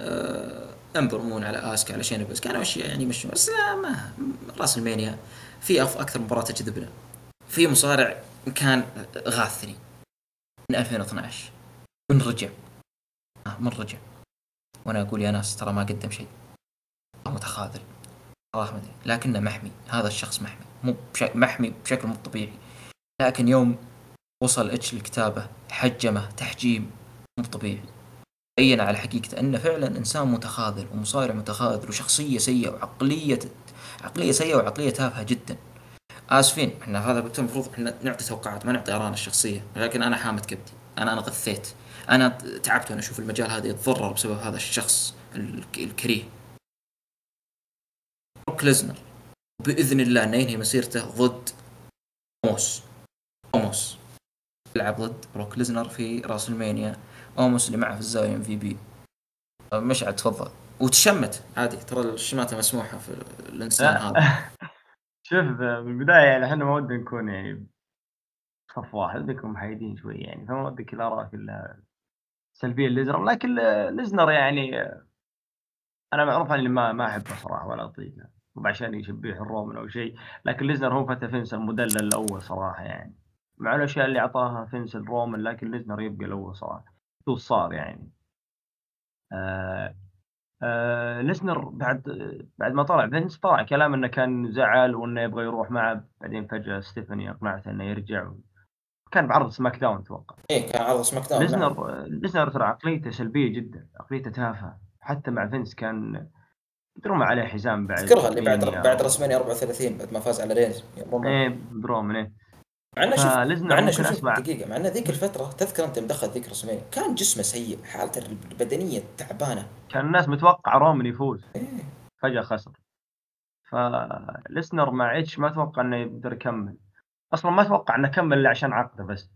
آه امبر مون على اسكا على شينا بس كانوا أشياء يعني مش بس لا ما راسلمانيا. في أكثر مباراة تجذبنا. في مصارع كان غاثني. من 2012 من رجع. آه من رجع. وأنا أقول يا ناس ترى ما قدم شيء. متخاذل. صراحة مدري لكنه محمي. هذا الشخص محمي. مو بشك... محمي بشكل مو طبيعي. لكن يوم وصل إتش الكتابه حجمه تحجيم مو طبيعي. بين على حقيقته أنه فعلا إنسان متخاذل ومصارع متخاذل وشخصية سيئة وعقليه عقلية سيئة وعقلية تافهة جدا. آسفين إحنا هذا المفروض إحنا نعطي توقعات ما نعطي ارانا الشخصية. لكن أنا حامت كبدي. أنا أنا غثيت. أنا تعبت وأنا أشوف المجال هذا يتضرر بسبب هذا الشخص الكريه. بروك ليزنر. بإذن الله إنه ينهي مسيرته ضد أوموس. أوموس. يلعب ضد بروك ليزنر في راسلمانيا أوموس اللي معه في الزاوية MVP. مشعل تفضل. وتشمت. عادي ترى الشماتة مسموحة في الإنسان هذا. شوف بالبداية يعني إحنا ما ودنا نكون يعني صف واحد بدكم محايدين شوي يعني فما ودك الآراء كلها سلبية ليزنر لكن ليزنر يعني أنا معروف أني ما ما أحبه صراحة ولا أطيقه مو عشان يشبيه الرومان أو شيء لكن ليزنر هو فتى فينس المدلل الأول صراحة يعني مع الأشياء اللي أعطاها فينس الرومان لكن ليزنر يبقى الأول صراحة شو صار يعني؟ آه آه ليزنر بعد بعد ما طلع فينس طلع كلام إنه كان زعل وإنه يبغى يروح معه. بعدين فجأة ستيفاني اقنعته إنه يرجع كان بعرض سماك داون أتوقع. إيه كان عرض سماك داون ليزنر نعم. ليزنر ترى عقليته سلبية جدا عقليته تافهة. حتى مع فينس كان يدرون عليه حزام بعد تذكرها اللي بعد بعد رسمانيا 34 بعد ما فاز على رينز. إيه برومان إيه. مع إنه شوف مع إنه شوف أسمع. دقيقة مع إنه ذيك الفترة تذكر أنت مدخل ذيك رسمانيا كان جسمه سيء حالته البدنية تعبانة. كان الناس متوقع رومان يفوز. إيه. فجأة خسر. فليزنر مع إتش ما أتوقع إنه يقدر يكمل. أصلا ما أتوقع إنه كمل إلا عشان عقده بس.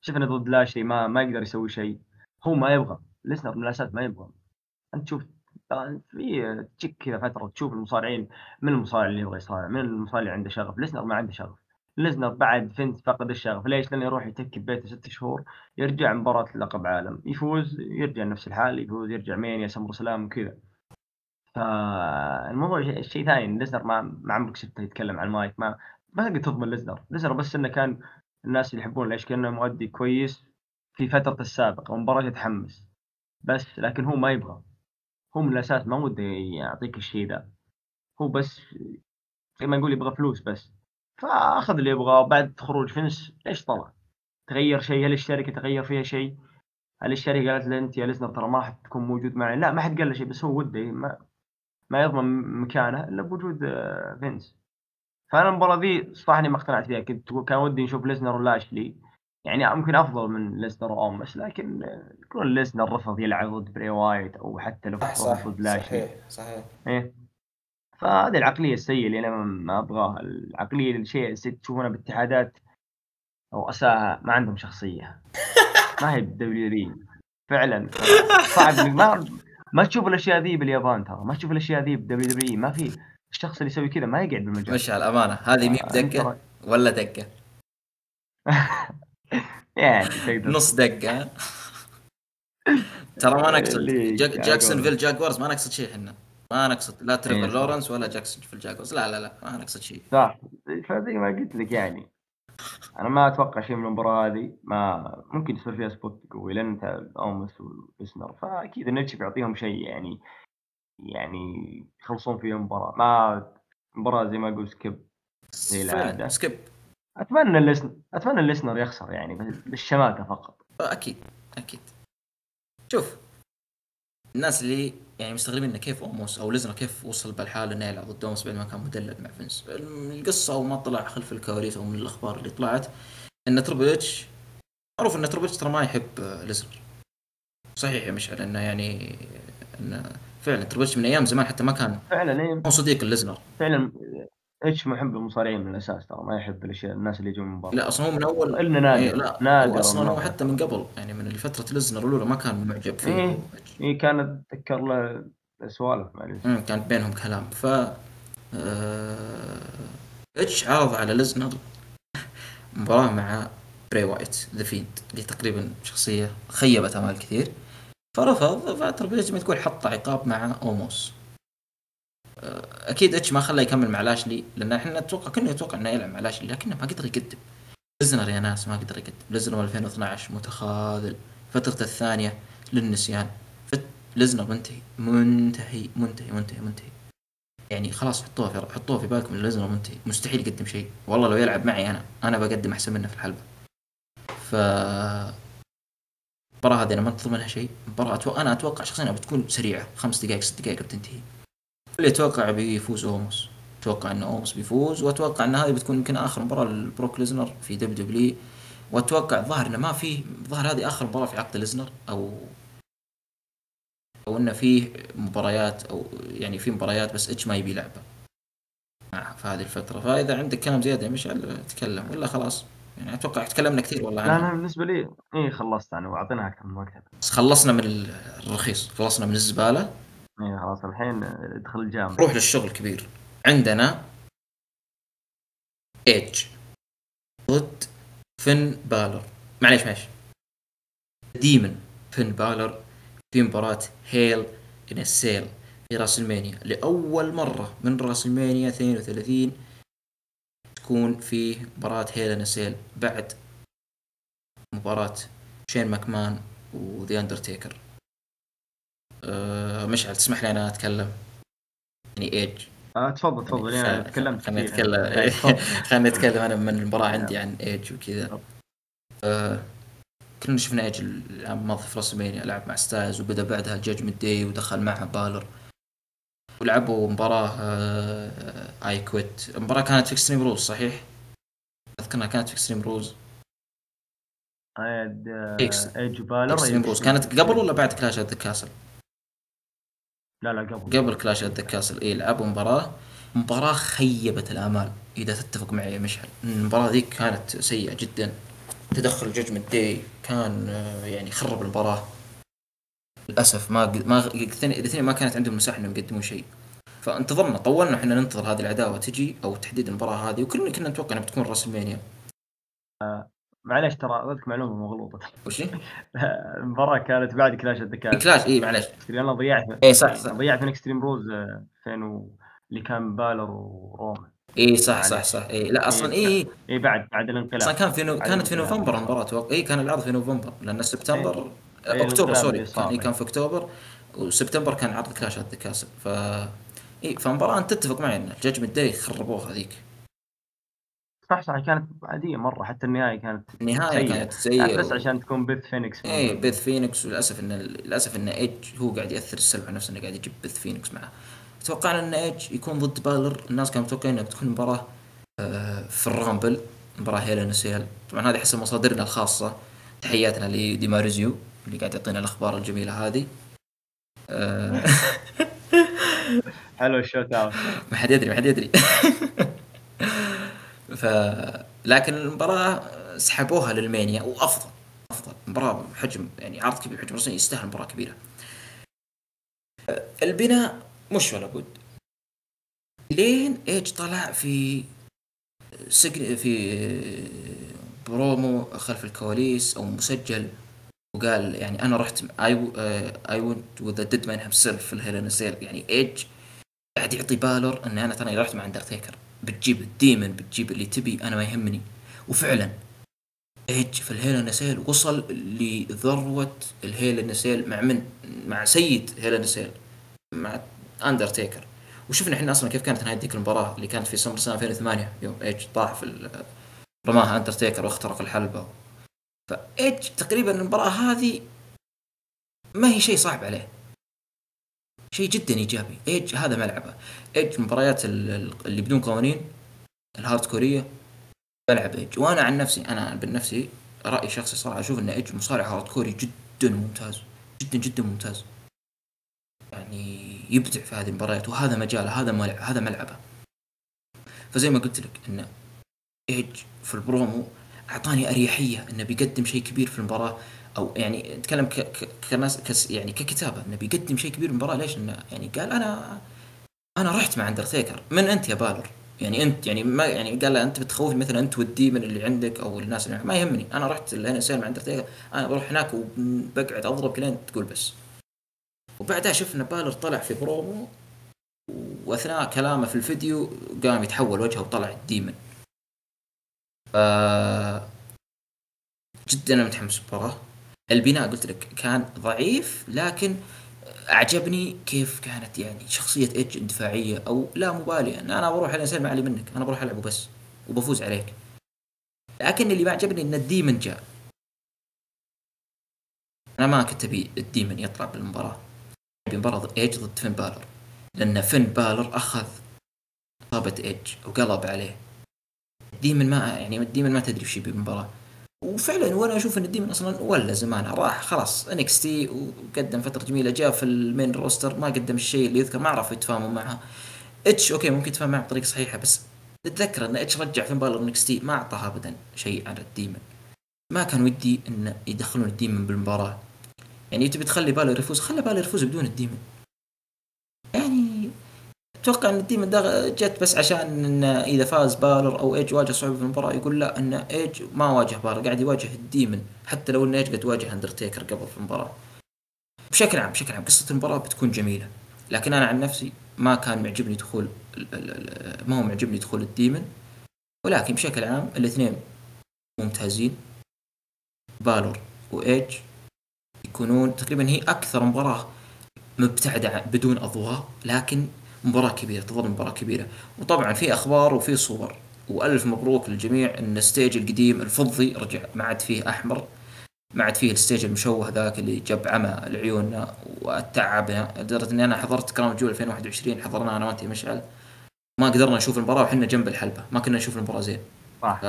شفنا ضد لاشلي ما ما يقدر يسوي شيء. هو ما يبغى. ليزنر من الأساس ما يبغى. أنت تشوف في تشيك كذا فترة تشوف المصارعين من المصارع اللي يبغى يصارع من المصارع اللي عنده شغف. ليزنر ما عنده شغف. ليزنر بعد فينس فقد الشغف. ليش؟ لأنه يروح يتكي ببيته ست شهور يرجع مباراة لقب عالم. يفوز يرجع نفس الحال يفوز يرجع مين يا سمر سلام وكذا. فالموضوع شيء ثاني. ليزنر ما ما عمرك شفته يتكلم عن المايك ما ما تقدر تضمن ليزنر. ليزنر بس إنه كان الناس اللي يحبون ليش؟ كأنه مؤدي كويس في فترة السابقة ومباراة يتحمس. بس لكن هو ما يبغى. هو من الأساس ما وده يعطيك الشيء ذا. هو بس زي ما نقول يبغى فلوس بس. فأخذ اللي يبغاه بعد خروج فينس ليش طلع؟ تغير شيء هل الشركة تغير فيها شيء؟ هل الشركة قالت له أنت يا ليزنر ترى ما راح تكون موجود معي؟ لا ما حد قال له شيء بس هو وده ما ما يضمن مكانه إلا بوجود آه، فينس فأنا المباراة ذي صراحة اني ما اقتنعت فيها كنت كان ودي نشوف ليزنر ولاشلي يعني ممكن أفضل من ليزنر واومس لكن يكون ليزنر رفض يلعب ضد بري وايت أو حتى لو صح ضد لاشلي صحيح صحيح إيه فهذه العقلية السيئة اللي أنا ما أبغاها. العقلية الشيء تشوفونها باتحادات رؤساء ما عندهم شخصية. ما هي بالدبليو فعلا. صعب. ما ما تشوف الأشياء ذي باليابان ترى. ما تشوف الأشياء ذي بدبليو دبليو ما في. الشخص اللي يسوي كذا ما يقعد بالمجال. مش على الامانه هذه مي بدقه ولا دقة؟ يعني تقدر نص دقة ترى ما نقصد. جاك جاكسون فيل جاكورز ما نقصد شيء إحنا. ما نقصد لا تريفر إيه. لورنس ولا جاكسون في الجاكوز. لا لا لا ما نقصد شيء. صح. فزي ما قلت لك يعني أنا ما أتوقع شيء من المباراة هذه. ما ممكن يصير فيها spot قوي لأن أنت أومس وليزنر فأكيد اتش بيعطيهم شيء يعني يعني يخلصون فيها المباراة. ما مباراه زي ما أقول skip زي العاده skip. أتمنى الليسنر أتمنى الليسنر يخسر يعني بالشماته فقط. أكيد أكيد. شوف الناس اللي يعني مستغربين إنه كيف اوموس أو ليزنر كيف وصل بالحاله انه يلعب ضد اوموس بعد ما كان مدلل مع فينس. القصة أو ما طلع خلف الكواليس أو من الأخبار اللي طلعت إن تربل اتش معروف إن تربل ترى ما يحب ليزنر. صحيح يا مشعل إنه يعني إنه فعلا تربل من أيام زمان حتى ما كان فعلا إيه. هو صديق الليزنر. فعلا اتش محب المصارعين من الأساس؟ ترى ما يحب الأشياء الناس اللي يجون من برا. لا أصلا هو من اول إلا نادر إيه لا. نادر أصلا هو حتى من قبل يعني من فتره ليزنر الأولى ما كان معجب فيه. إيه, إيه كانت أتذكر له سوالف مع كانت بينهم كلام. ف آه... اتش عرض على ليزنر مباراة مع بري وايت ذا فيند اللي تقريبا شخصية خيبت أمال كثير. فرفض فتربل زي ما تقول حط عقاب مع أوموس. أكيد اتش ما خلاه يكمل مع لاشلي لأن إحنا نتوقع كنا نتوقع إنه يلعب مع لاشلي لكنه ما قدر يقدم. ليزنر يا ناس ما قدر يقدم. ليزنر 2012 متخاذل. فترته الثانية للنسيان. فت ليزنر منتهي منتهي منتهي منتهي منتهي. يعني خلاص حطوها في حطوها في بالكم ليزنر منتهي. مستحيل يقدم شيء. والله لو يلعب معي أنا أنا بقدم أحسن منه في الحلبة. ف المباراة هذه أنا ما انتظر منها شيء. مباراة أتو... أنا أتوقع شخصيا بتكون سريعة. خمس دقائق ست دقائق بتنتهي. اللي أتوقع بيفوز أوموس. أتوقع إن أوموس بيفوز وأتوقع إن هذه بتكون يمكن آخر مباراة لبروك ليزنر في دبليو دبليو وأتوقع الظاهر انه ما في الظاهر هذه آخر مباراة في عقد ليزنر أو أو انه في مباريات أو يعني في مباريات بس إتش ما يبي لعبة. في هذه الفترة. فإذا عندك كلام زيادة يا مشعل تكلم ولا خلاص؟ يعني أتوقع تكلمنا كثير والله لا أنا بالنسبة لي اي خلصت أنا وأعطيناها أكثر من وقت. بس خلصنا من الرخيص خلصنا من الزبالة. إيه خلاص الحين ادخل الجامعة. روح للشغل الكبير عندنا ايج ضد فين بالر معليش معليش. ديمن فين بالر في مباراة Hell in a Cell في راسلمانيا لأول مرة من راسلمانيا 32 تكون في مباراة Hell in a Cell بعد مباراة شين ماكمان وذا اندرتيكر أه مشعل تسمح لي أنا أتكلم؟ يعني إيج. آه تفضل تفضل. يعني أنا تكلمت خليني أتكلم. خليني أتكلم أنا من المباراة عندي عن إيج وكذا. أه كلنا شفنا إيج العام الماضي في راس لعب مع ستايلز وبدأ بعدها Judgment Day ودخل معها بالر. ولعبوا مباراة آه I quit المباراة كانت في Extreme Rules صحيح؟ اذكر انها كانت في Extreme Rules إيج بالر Extreme Rules كانت قبل ولا بعد Clash the Castle؟ لا لا قبل. قبل Clash the Castle اي لعبوا مباراة. مباراة خيبت الآمال إذا تتفق معي يا مشعل. المباراة ذيك كانت سيئة جدا. تدخل Judgment Day كان آه، يعني خرب المباراة. للأسف ما قد- ما الاثنين ما كانت عندهم مساحة إنهم يقدمون شيء. فانتظرنا طولنا إحنا ننتظر هذه العداوة تجي أو تحديد المباراة هذه وكلنا كنا نتوقع إنها بتكون راسلمانيا معليش ترى اعطيك معلومة مغلوطة. وش؟ المباراة كانت بعد Clash the Castle Clash اي معلش أنا ضيعت اي صح صح. ضيعت من Extreme Rules 2000 و... اللي كان بالر ورومان. اي صح صح صح. اي لا أصلا اي اي إيه، بعد بعد الانقلاب. أصلا كان في نو... كانت في. نوفمبر المباراة أتوقع اي كان العرض في نوفمبر لأن سبتمبر إيه، أكتوبر الانقلاب sorry. اللي صار، كان, إيه إيه. كان في أكتوبر وسبتمبر كان عرض Clash the Castle ف اي فمباراة انت تتفق معي إن ال Judgment Day خربوها هذيك. صح صح كانت عادية مرة حتى النهاية كانت النهاية سيئة. كانت يعني بس عشان تكون بيث فينيكس إيه بيث فينيكس وللاسف إن للأسف إن ايج هو قاعد يأثر السلب على نفسه إنه قاعد يجيب بيث فينيكس معه. توقعنا إن ايج يكون ضد بالر الناس كانوا متوقعين انها بتكون مباراة آه، في ال Rumble مباراة Hell in a Cell طبعا هذه حسب مصادرنا الخاصة تحياتنا لدي ماريزيو اللي قاعد يعطينا الأخبار الجميلة هذه. حلو ال shout out ما حد يدري ما حد يدري. ف لكن المباراة سحبوها لل Mania وأفضل أفضل. مباراة بحجم يعني عرض كبير بحجم رسمي يستاهل مباراة كبيرة. البناء مش ولا بد. لين إيج طلع في سجن في برومو خلف الكواليس أو مسجل وقال يعني أنا رحت I I went with Deadman himself في ال Hell in a Cell يعني إيج قاعد يعطي بالر إن أنا ترى رحت مع أندرتيكر. بتجيب ال Demon بتجيب اللي تبي أنا ما يهمني. وفعلا ايج في الهيل نسيل وصل لذروة الهيل نسيل مع من؟ مع سيد Hell in a Cell مع أندرتيكر. وشفنا إحنا أصلا كيف كانت نهايه ذيك المباراة اللي كانت في سمر سنة 2008 يوم ايج طاح في رماها أندرتيكر واخترق الحلبة. فايج تقريبا المباراة هذه ما هي شيء صعب عليه. شيء جدا إيجابي. إيج هذا ملعبه. إيج مباريات ال- ال- اللي بدون قوانين ال hardcore هي ملعب إيج. وأنا عن نفسي أنا بنفسي راي شخصي صراحة أشوف إن إيج مصارع hardcore جدا ممتاز. جدا جدا ممتاز. يعني يبدع في هذه المباريات وهذا مجاله هذا ملعب هذا ملعبه. فزي ما قلت لك إن إيج في البرومو أعطاني أريحية إنه بيقدم شيء كبير في المباراة. أو يعني أتكلم. كناس كس يعني ككتابة. انه بيقدم شيء كبير المباراه ليش؟ انه يعني قال أنا أنا رحت مع اندرتيكر من أنت يا بالر؟ يعني انت يعني ما يعني قال له أنت بتخوفني مثلا أنت وال Demon اللي عندك أو الناس اللي ما يهمني. أنا رحت ل Hell in a Cell مع اندرتيكر أنا بروح هناك وبقعد أضرب لين تقول بس. وبعدها شفنا بالر طلع في برومو وأثناء كلامه في الفيديو قام يتحول وجهه وطلع ال Demon ف جدا أنا متحمس المباراه البناء قلت لك كان ضعيف لكن أعجبني كيف كانت يعني شخصية ايدج اندفاعية أو لا مبالية. إن أنا بروح الانسان ما علي منك أنا بروح العب وبس وبفوز عليك. لكن اللي ما عجبني إن ال Demon جاء. أنا ما كنت أبي ال Demon يطلع بالمباراة. أبي مباراة ايج ضد فين بالر. لأن فين بالر أخذ إصابة ايج وقلب عليه. ال Demon ما يعني ال Demon ما تدري وش يبي بالمباراة. وفعلا وأنا أشوف إن ال Demon أصلا ولا زمانه راح خلاص NXT وقدم فترة جميلة جاء في ال main roster ما قدم الشيء اللي يذكر ما عرفوا يتفاهموا معها. اتش أوكي ممكن يتفاهم معه بطريقة صحيحة بس تتذكر إن H رجع في بالر NXT ما أعطاها ابدا شيء على ال Demon. ما كان ودي إن يدخلون ال Demon بالمباراة. يعني تبي تخلي بالر يفوز خلي بالر يفوز بدون ال Demon. أتوقع أن ال Demon ده جت بس عشان إن إذا فاز بالر أو إيج واجه صعوبة في المباراة يقول لا إن إيج ما واجه بالر قاعد يواجه ال Demon حتى لو إن إيج قد واجه أندرتيكر قبل في المباراة. بشكل عام بشكل عام قصة المباراة بتكون جميلة لكن أنا عن نفسي ما كان معجبني دخول ما هو معجبني دخول ال Demon ولكن بشكل عام الاثنين ممتازين. بالور وإيج يكونون تقريبا هي أكثر مباراة مبتعدة بدون أضواء لكن مباراة كبيرة تظل مباراة كبيرة. وطبعا في أخبار وفي صور. وألف مبروك للجميع إن ال stage القديم الفضي رجع ما عاد فيه أحمر ما عاد فيه الستيج المشوه ذاك اللي جاب عمى لعيوننا وتعبنا لدرجة إني أنا حضرت كرام جول 2021 حضرناها أنا وأنت يا مشعل. ما قدرنا نشوف المباراة وحنا جنب الحلبة ما كنا نشوف المباراة زين. صح. ف...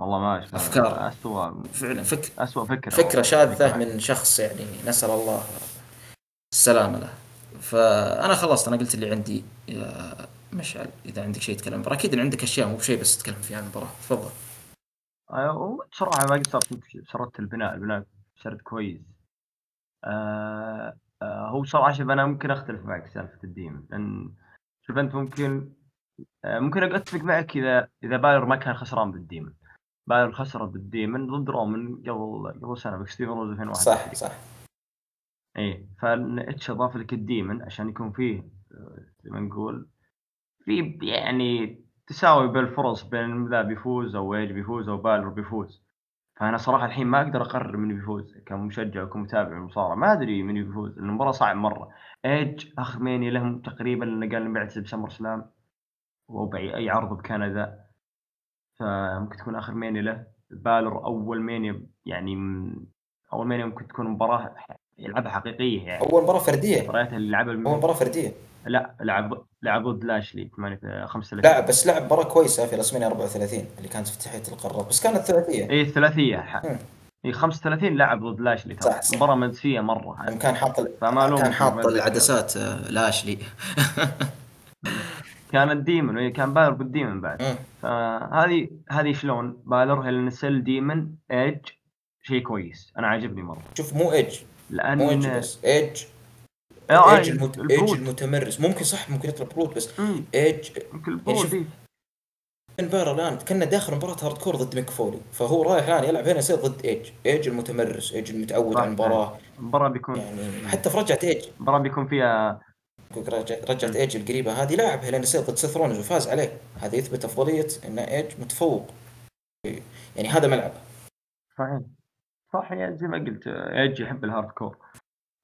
والله ما أشبه. أفكار. اسوء فعلا فك... اسوء فكرة. فكرة شاذة من شخص يعني نسأل الله السلامة له. فأنا خلصت أنا قلت اللي عندي يا مشعل إذا عندك شيء تتكلم المباراه أكيد إن عندك أشياء مو بشيء بس تتكلم فيها. عن المباراه تفضل. آه، بصراحة ما قصرت سردت البناء البناء سرد كويس. آه آه هو صراحة شوف أنا ممكن أختلف معك سالفة ال Demon. لأن شوف أنت ممكن آه ممكن أتفق معك إذا إذا بالر ما كان خسران بال Demon بالر خسر بال Demon ضد رومان قبل قبل سنة ب Extreme Rules 2001 صح صح. إيه ف H اضاف لك ال Demon عشان يكون فيه زي ما نقول في يعني تساوي بالفرص بين ذا بيفوز أو إيج بيفوز أو بالر بيفوز. فأنا صراحة الحين ما أقدر أقرر من بيفوز كمشجع وكمتابع للمصارعه ما أدري من بيفوز لأن المباراة صعب مرة. إيج اخر Mania لهم تقريبا لأنه قال بيعتزل SummerSlam أي عرض بكندا. فممكن تكون آخر Mania له. بالر أول Mania يعني أول Mania ممكن تكون مباراة يلعبها حقيقية يعني. أول مباراه فردية. مباريات اللي لعبها أول مباراه فردية. لا لعب لعب ضد لاشلي 8 35 لا بس لعب مباراه كويسة في WrestleMania 34 اللي كانت افتتاحيه القارات بس كانت ثلاثية. اي ثلاثية. اي 35 لعب ضد لاشلي ترى. مباراة منسيه مرة. يعني كان حاط كان حاط العدسات آه، لاشلي. كان ال Demon كان بالر بال Demon بعد. فهذه هذه شلون؟ بالر Hell in a Cell Demon ايج شيء كويس. أنا عاجبني مرة. شوف مو ايج لأن مو ايج بس. ايج آه ايج, المت... ايج المتمرس. ممكن صح ممكن يطلب برود بس ايج ممكن البرود يعني بارا الآن كنا داخل مباراة هارد كور ضد ميك فولي فهو رايح الآن يلعب هنا يصير ضد ايج ايج المتمرس ايج المتعود على المباراة. المباراه بيكون يعني حتى في رجعة ايج المباراه بيكون فيها رجعت ايج القريبة هذه لاعبها لين يصير ضد سيث رونز وفاز عليه. هذا يثبت أفضلية إن ايج متفوق. يعني هذا ملعب. صحيح. صح يعني زي ما قلت ايج يحب ال hardcore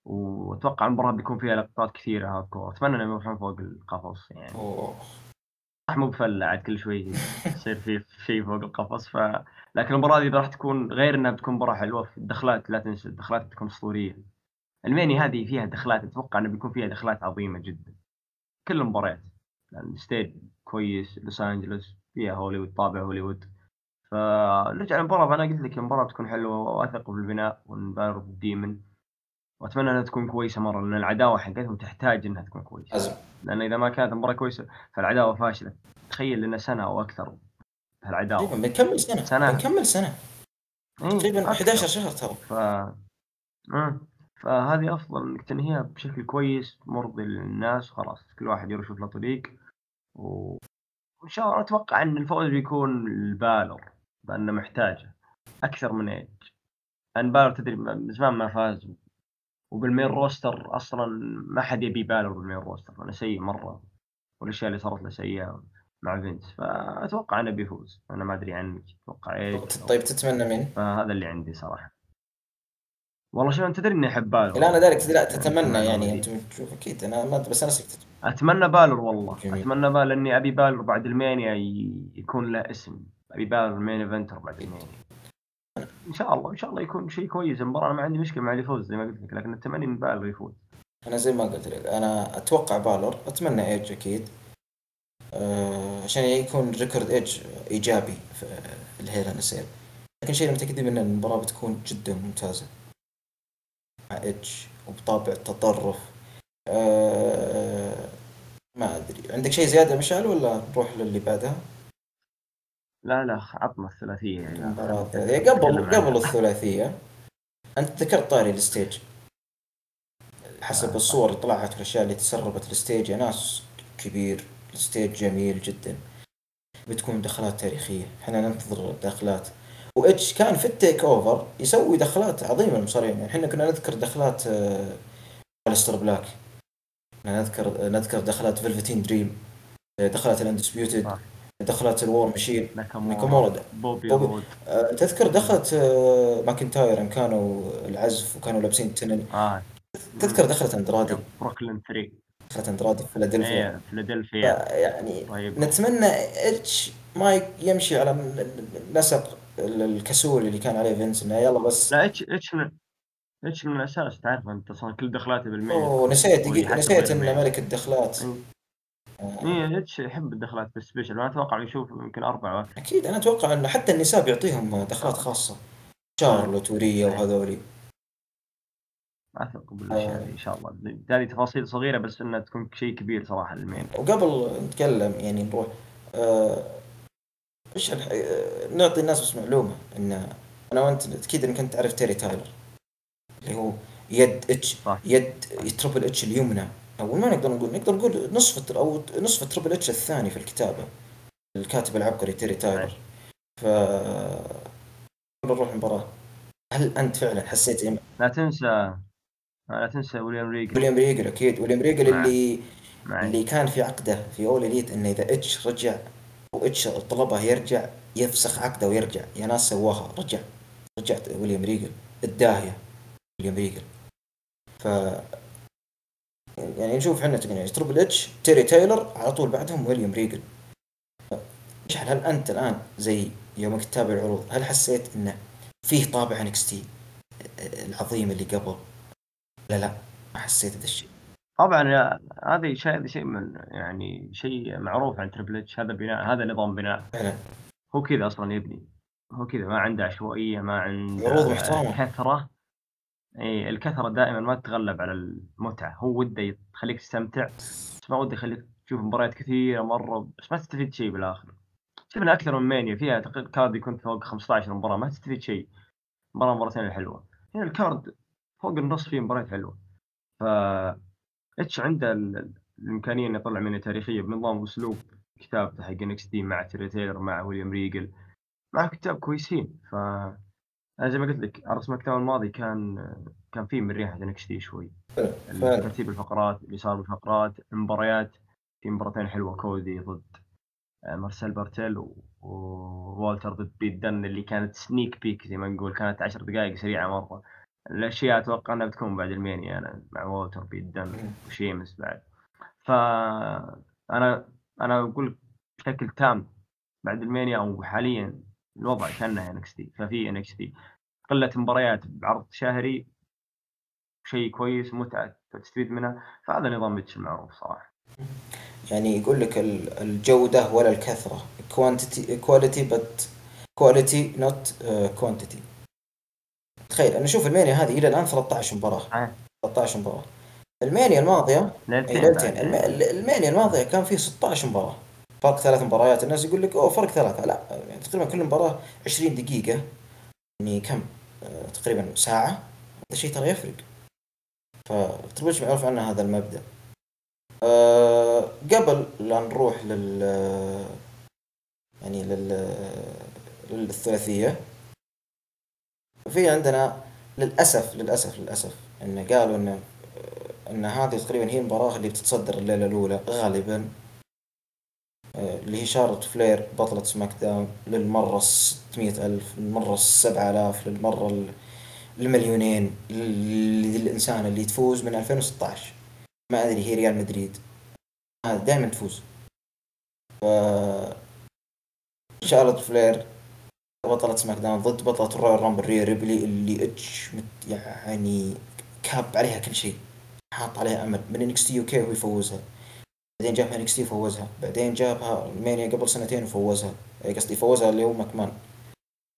وأتوقع المباراة بيكون فيها لقطات كثيرة hardcore أتمنى انهم يروحون فوق القفص يعني. أوه. صح مو بفلة عاد كل شوي يصير في شيء فوق القفص. ف لكن المباراة دي راح تكون غير إنها بتكون مباراة حلوة في الدخلات لا تنسى الدخلات بتكون أسطورية. المانيا هذه فيها دخلات أتوقع إنه بيكون فيها دخلات عظيمة جدا. كل المباريات يعني stage كويس لوس أنجلوس فيها هوليوود طابع هوليوود. فنرجع للمباراه فأنا قلت لك المباراة بتكون حلوة واثق بالبناء وفن بالر بال Demon وأتمنى إنها تكون كويسة مرة لأن العداوة حقتهم تحتاج إنها تكون كويسة. لازم. لأن إذا ما كانت المباراة كويسة فالعداوة فاشلة. تخيل لنا سنة أو أكثر هالعداوه بنكمل سنة. سنة. بنكمل سنة. إيه، تقريبا 11 شهر ترى. ف فهذه أفضل إنك تنهيها بشكل كويس مرضي للناس خلاص كل واحد يشوف له طريق. و... وإن شاء الله أتوقع إن الفوز بيكون لبالر لأنه محتاجه. أكثر من ايج ان بالر تدري من زمان ما فاز. وبال main roster أصلا ما حد يبي بالر بال main roster. أنا سيء مرة. والأشياء اللي صارت له سيئة مع فينس. فأتوقع إنه بيفوز. أنا ما أدري عنك. أتوقع إيش طيب تتمنى مين؟ فهذا اللي عندي صراحة. والله شو انت تدري إني أحب بالر؟ لا أنا ذلك لا تتمنى يعني أنت تشوف أكيد. أنا ما بس أنا سكت أتمنى بالر والله. جميل. أتمنى بالر اني أبي بالر بعد المانيا يكون له اسم. أبي بالر main eventer بعد المانيا إن شاء الله إن شاء الله يكون شيء كويس. المباراة أنا ما عندي مشكلة مع اللي يفوز زي ما قلت لك لكن التمني من بالر يفوز. أنا زي ما قلت لك أنا أتوقع بالر أتمنى ايج أكيد. أه عشان يكون record ايج إيجابي في ال Hell in لكن شيء متاكدين إن المباراة بتكون جدا ممتازة. مع ايج وبطابع التطرف. أه ما أدري. عندك شيء زيادة مشعل ولا نروح للي بعدها؟ لا لا عطنا الثلاثية يعني قبل قبل الثلاثية أنت ذكرت طاري ال stage. حسب آه. الصور اللي طلعت والاشياء اللي تسربت ال stage يا ناس كبير. ال stage جميل جدا. بتكون دخلات تاريخية. إحنا ننتظر الدخلات. واتش كان في ال TakeOver يسوي دخلات عظيمة المصارعين يعني إحنا كنا نذكر دخلات Aleister Black. نذكر نذكر دخلات Velveteen Dream دخلات ال Undisputed آه. دخلت ال War Machine. ناكامورا بوبي, بوبي. آه تذكر دخلت آه ماكنتاير إن كانوا العزف وكانوا لابسين التنانير آه. تذكر دخلت أندرادي. بروكلين 3 دخلت أندرادي في فيلادلفيا. إيه فيلادلفيا. يعني طيب. نتمنى إتش ما يمشي على نسق الكسول اللي كان عليه فينس إنه يلا بس. لا إتش إتش من إتش من الأساس تعرف أنت أصلا كل دخلاته بال main أوه نسيت دقيقه نسيت إنه ملك الدخلات. اي اتش يحب الدخلات بال special أنا أتوقع يشوف يمكن أربعة. أكيد أنا أتوقع إنه حتى النساء بيعطيهم دخلات خاصة. شارلوت وريا وهذولي. أثق بالاشياء إن شاء الله. هذه تفاصيل صغيرة بس إنها تكون شيء كبير صراحة لل main. وقبل نتكلم يعني نروح آه، إيش آه نعطي الناس بس معلومة إن أنا وأنت أكيد إنك أنت تعرف تيري تايلر. اللي هو يد اتش يد تربل إتش اليمنى. أو ما نقدر نقول نقدر نقول نصف أو نصف تربل اتش الثاني في الكتابة. الكاتب العبقري تيري تايلر. ف نروح المباراة. هل أنت فعلا حسيت إن... لا تنسى لا تنسى ويليام ريجل. ويليام ريجل أكيد. ويليام ريجل اللي معي. اللي كان في عقده في All Elite إنه إذا اتش رجع واتش طلبه يرجع يفسخ عقده ويرجع. يا ناس سواها رجع. رجعت ويليام ريجل الداهية. ويليام ريجل. ف يعني نشوف إحنا يعني تربل اتش تيري تايلر على طول بعدهم ويليام ريجل هل أنت الآن زي يوم تتابع العروض هل حسيت إنه فيه طابع NXT العظيم اللي قبل؟ لا لا ما حسيت هذا الشيء. طبعا هذا شيء هذا شيء من يعني شيء معروف عن تربل اتش هذا بناء هذا نظام بناء. فعلا. هو كذا أصلا يبني هو كذا ما عنده عشوائية ما عنده عروض محترمة. كثرة. اي الكثرة دائما ما تتغلب على المتعة. هو وده يخليك تستمتع بس ما وده يخليك تشوف مباريات كثيرة مرة بس ما تستفيد شيء بالآخر. شفنا أكثر من مانيا فيها card يكون فوق 15 مباراه ما تستفيد شيء. مباراة مباراتين الحلوه هنا ال card فوق النص فيه مباريات حلوة. ف اتش عنده الإمكانية إنه يطلع منها تاريخية بنظام وأسلوب؟ كتابته حق NXT مع تايلر مع ويليام ريجل مع كتاب كويسين. ف أنا زي ما قلت لك عرض سماك الماضي كان كان فيه من ريحه NXT شوي. ترتيب الفقرات اللي صار بالفقرات المباريات في مباراتين حلوة كودي ضد آه، مارسيل بارتيل ووالتر ضد بيت دن اللي كانت sneak peek زي ما نقول كانت عشر دقائق سريعة مرة. الأشياء أتوقع إنها بتكون بعد المانيا أنا مع والتر بيت دن وشيمس بعد. ف أنا أنا أقول بشكل تام بعد المانيا أو حاليا الوضع كانه NXT ففي NXT قلة مباريات بعرض شهري شيء كويس متعة تستفيد منها فهذا نظام بيتش المعروف صراحة يعني يقول لك الجودة ولا الكثرة. Quantity quality but quality not uh, quantity. تخيل أنا أشوف المانيا هذه إلى الآن 13 مباراة. 13 مباراة. المانيا الماضية ليلتين المانيا الماضية كان فيه 16 مباراة. فرق ثلاث مباريات. الناس يقول لك أوه فرق ثلاثة. لا يعني تقريبا كل مباراة 20 دقيقة. يعني كم؟ تقريبا ساعة هذا شيء ترى يفرق. فتربيش معروف عنه هذا المبدأ. أه قبل لا نروح لل يعني لل للثلاثية في عندنا للأسف للأسف للأسف إن قالوا إن إن هذه تقريبا هي المباراة اللي بتتصدر الليلة الأولى غالبا. آه، اللي هي شارلوت فلير بطلة سماك داون للمرة ستمية ألف للمرة السبعة آلاف للمرة المليونين للإنسان اللي تفوز من 2016 ما أدري هي ريال مدريد. هذا دائما تفوز. ف شارلوت فلير بطلة سماك داون ضد بطلة الرويال رامبل ريا ريبلي اللي اتش يعني كاب عليها كل شيء حاط عليها أمل. من NXT UK وهو يفوزها؟ بعدين جابها NXT وفوزها بعدين جابها المانيا قبل سنتين وفوزها. قصدي فوزها اللي هو ماكمان.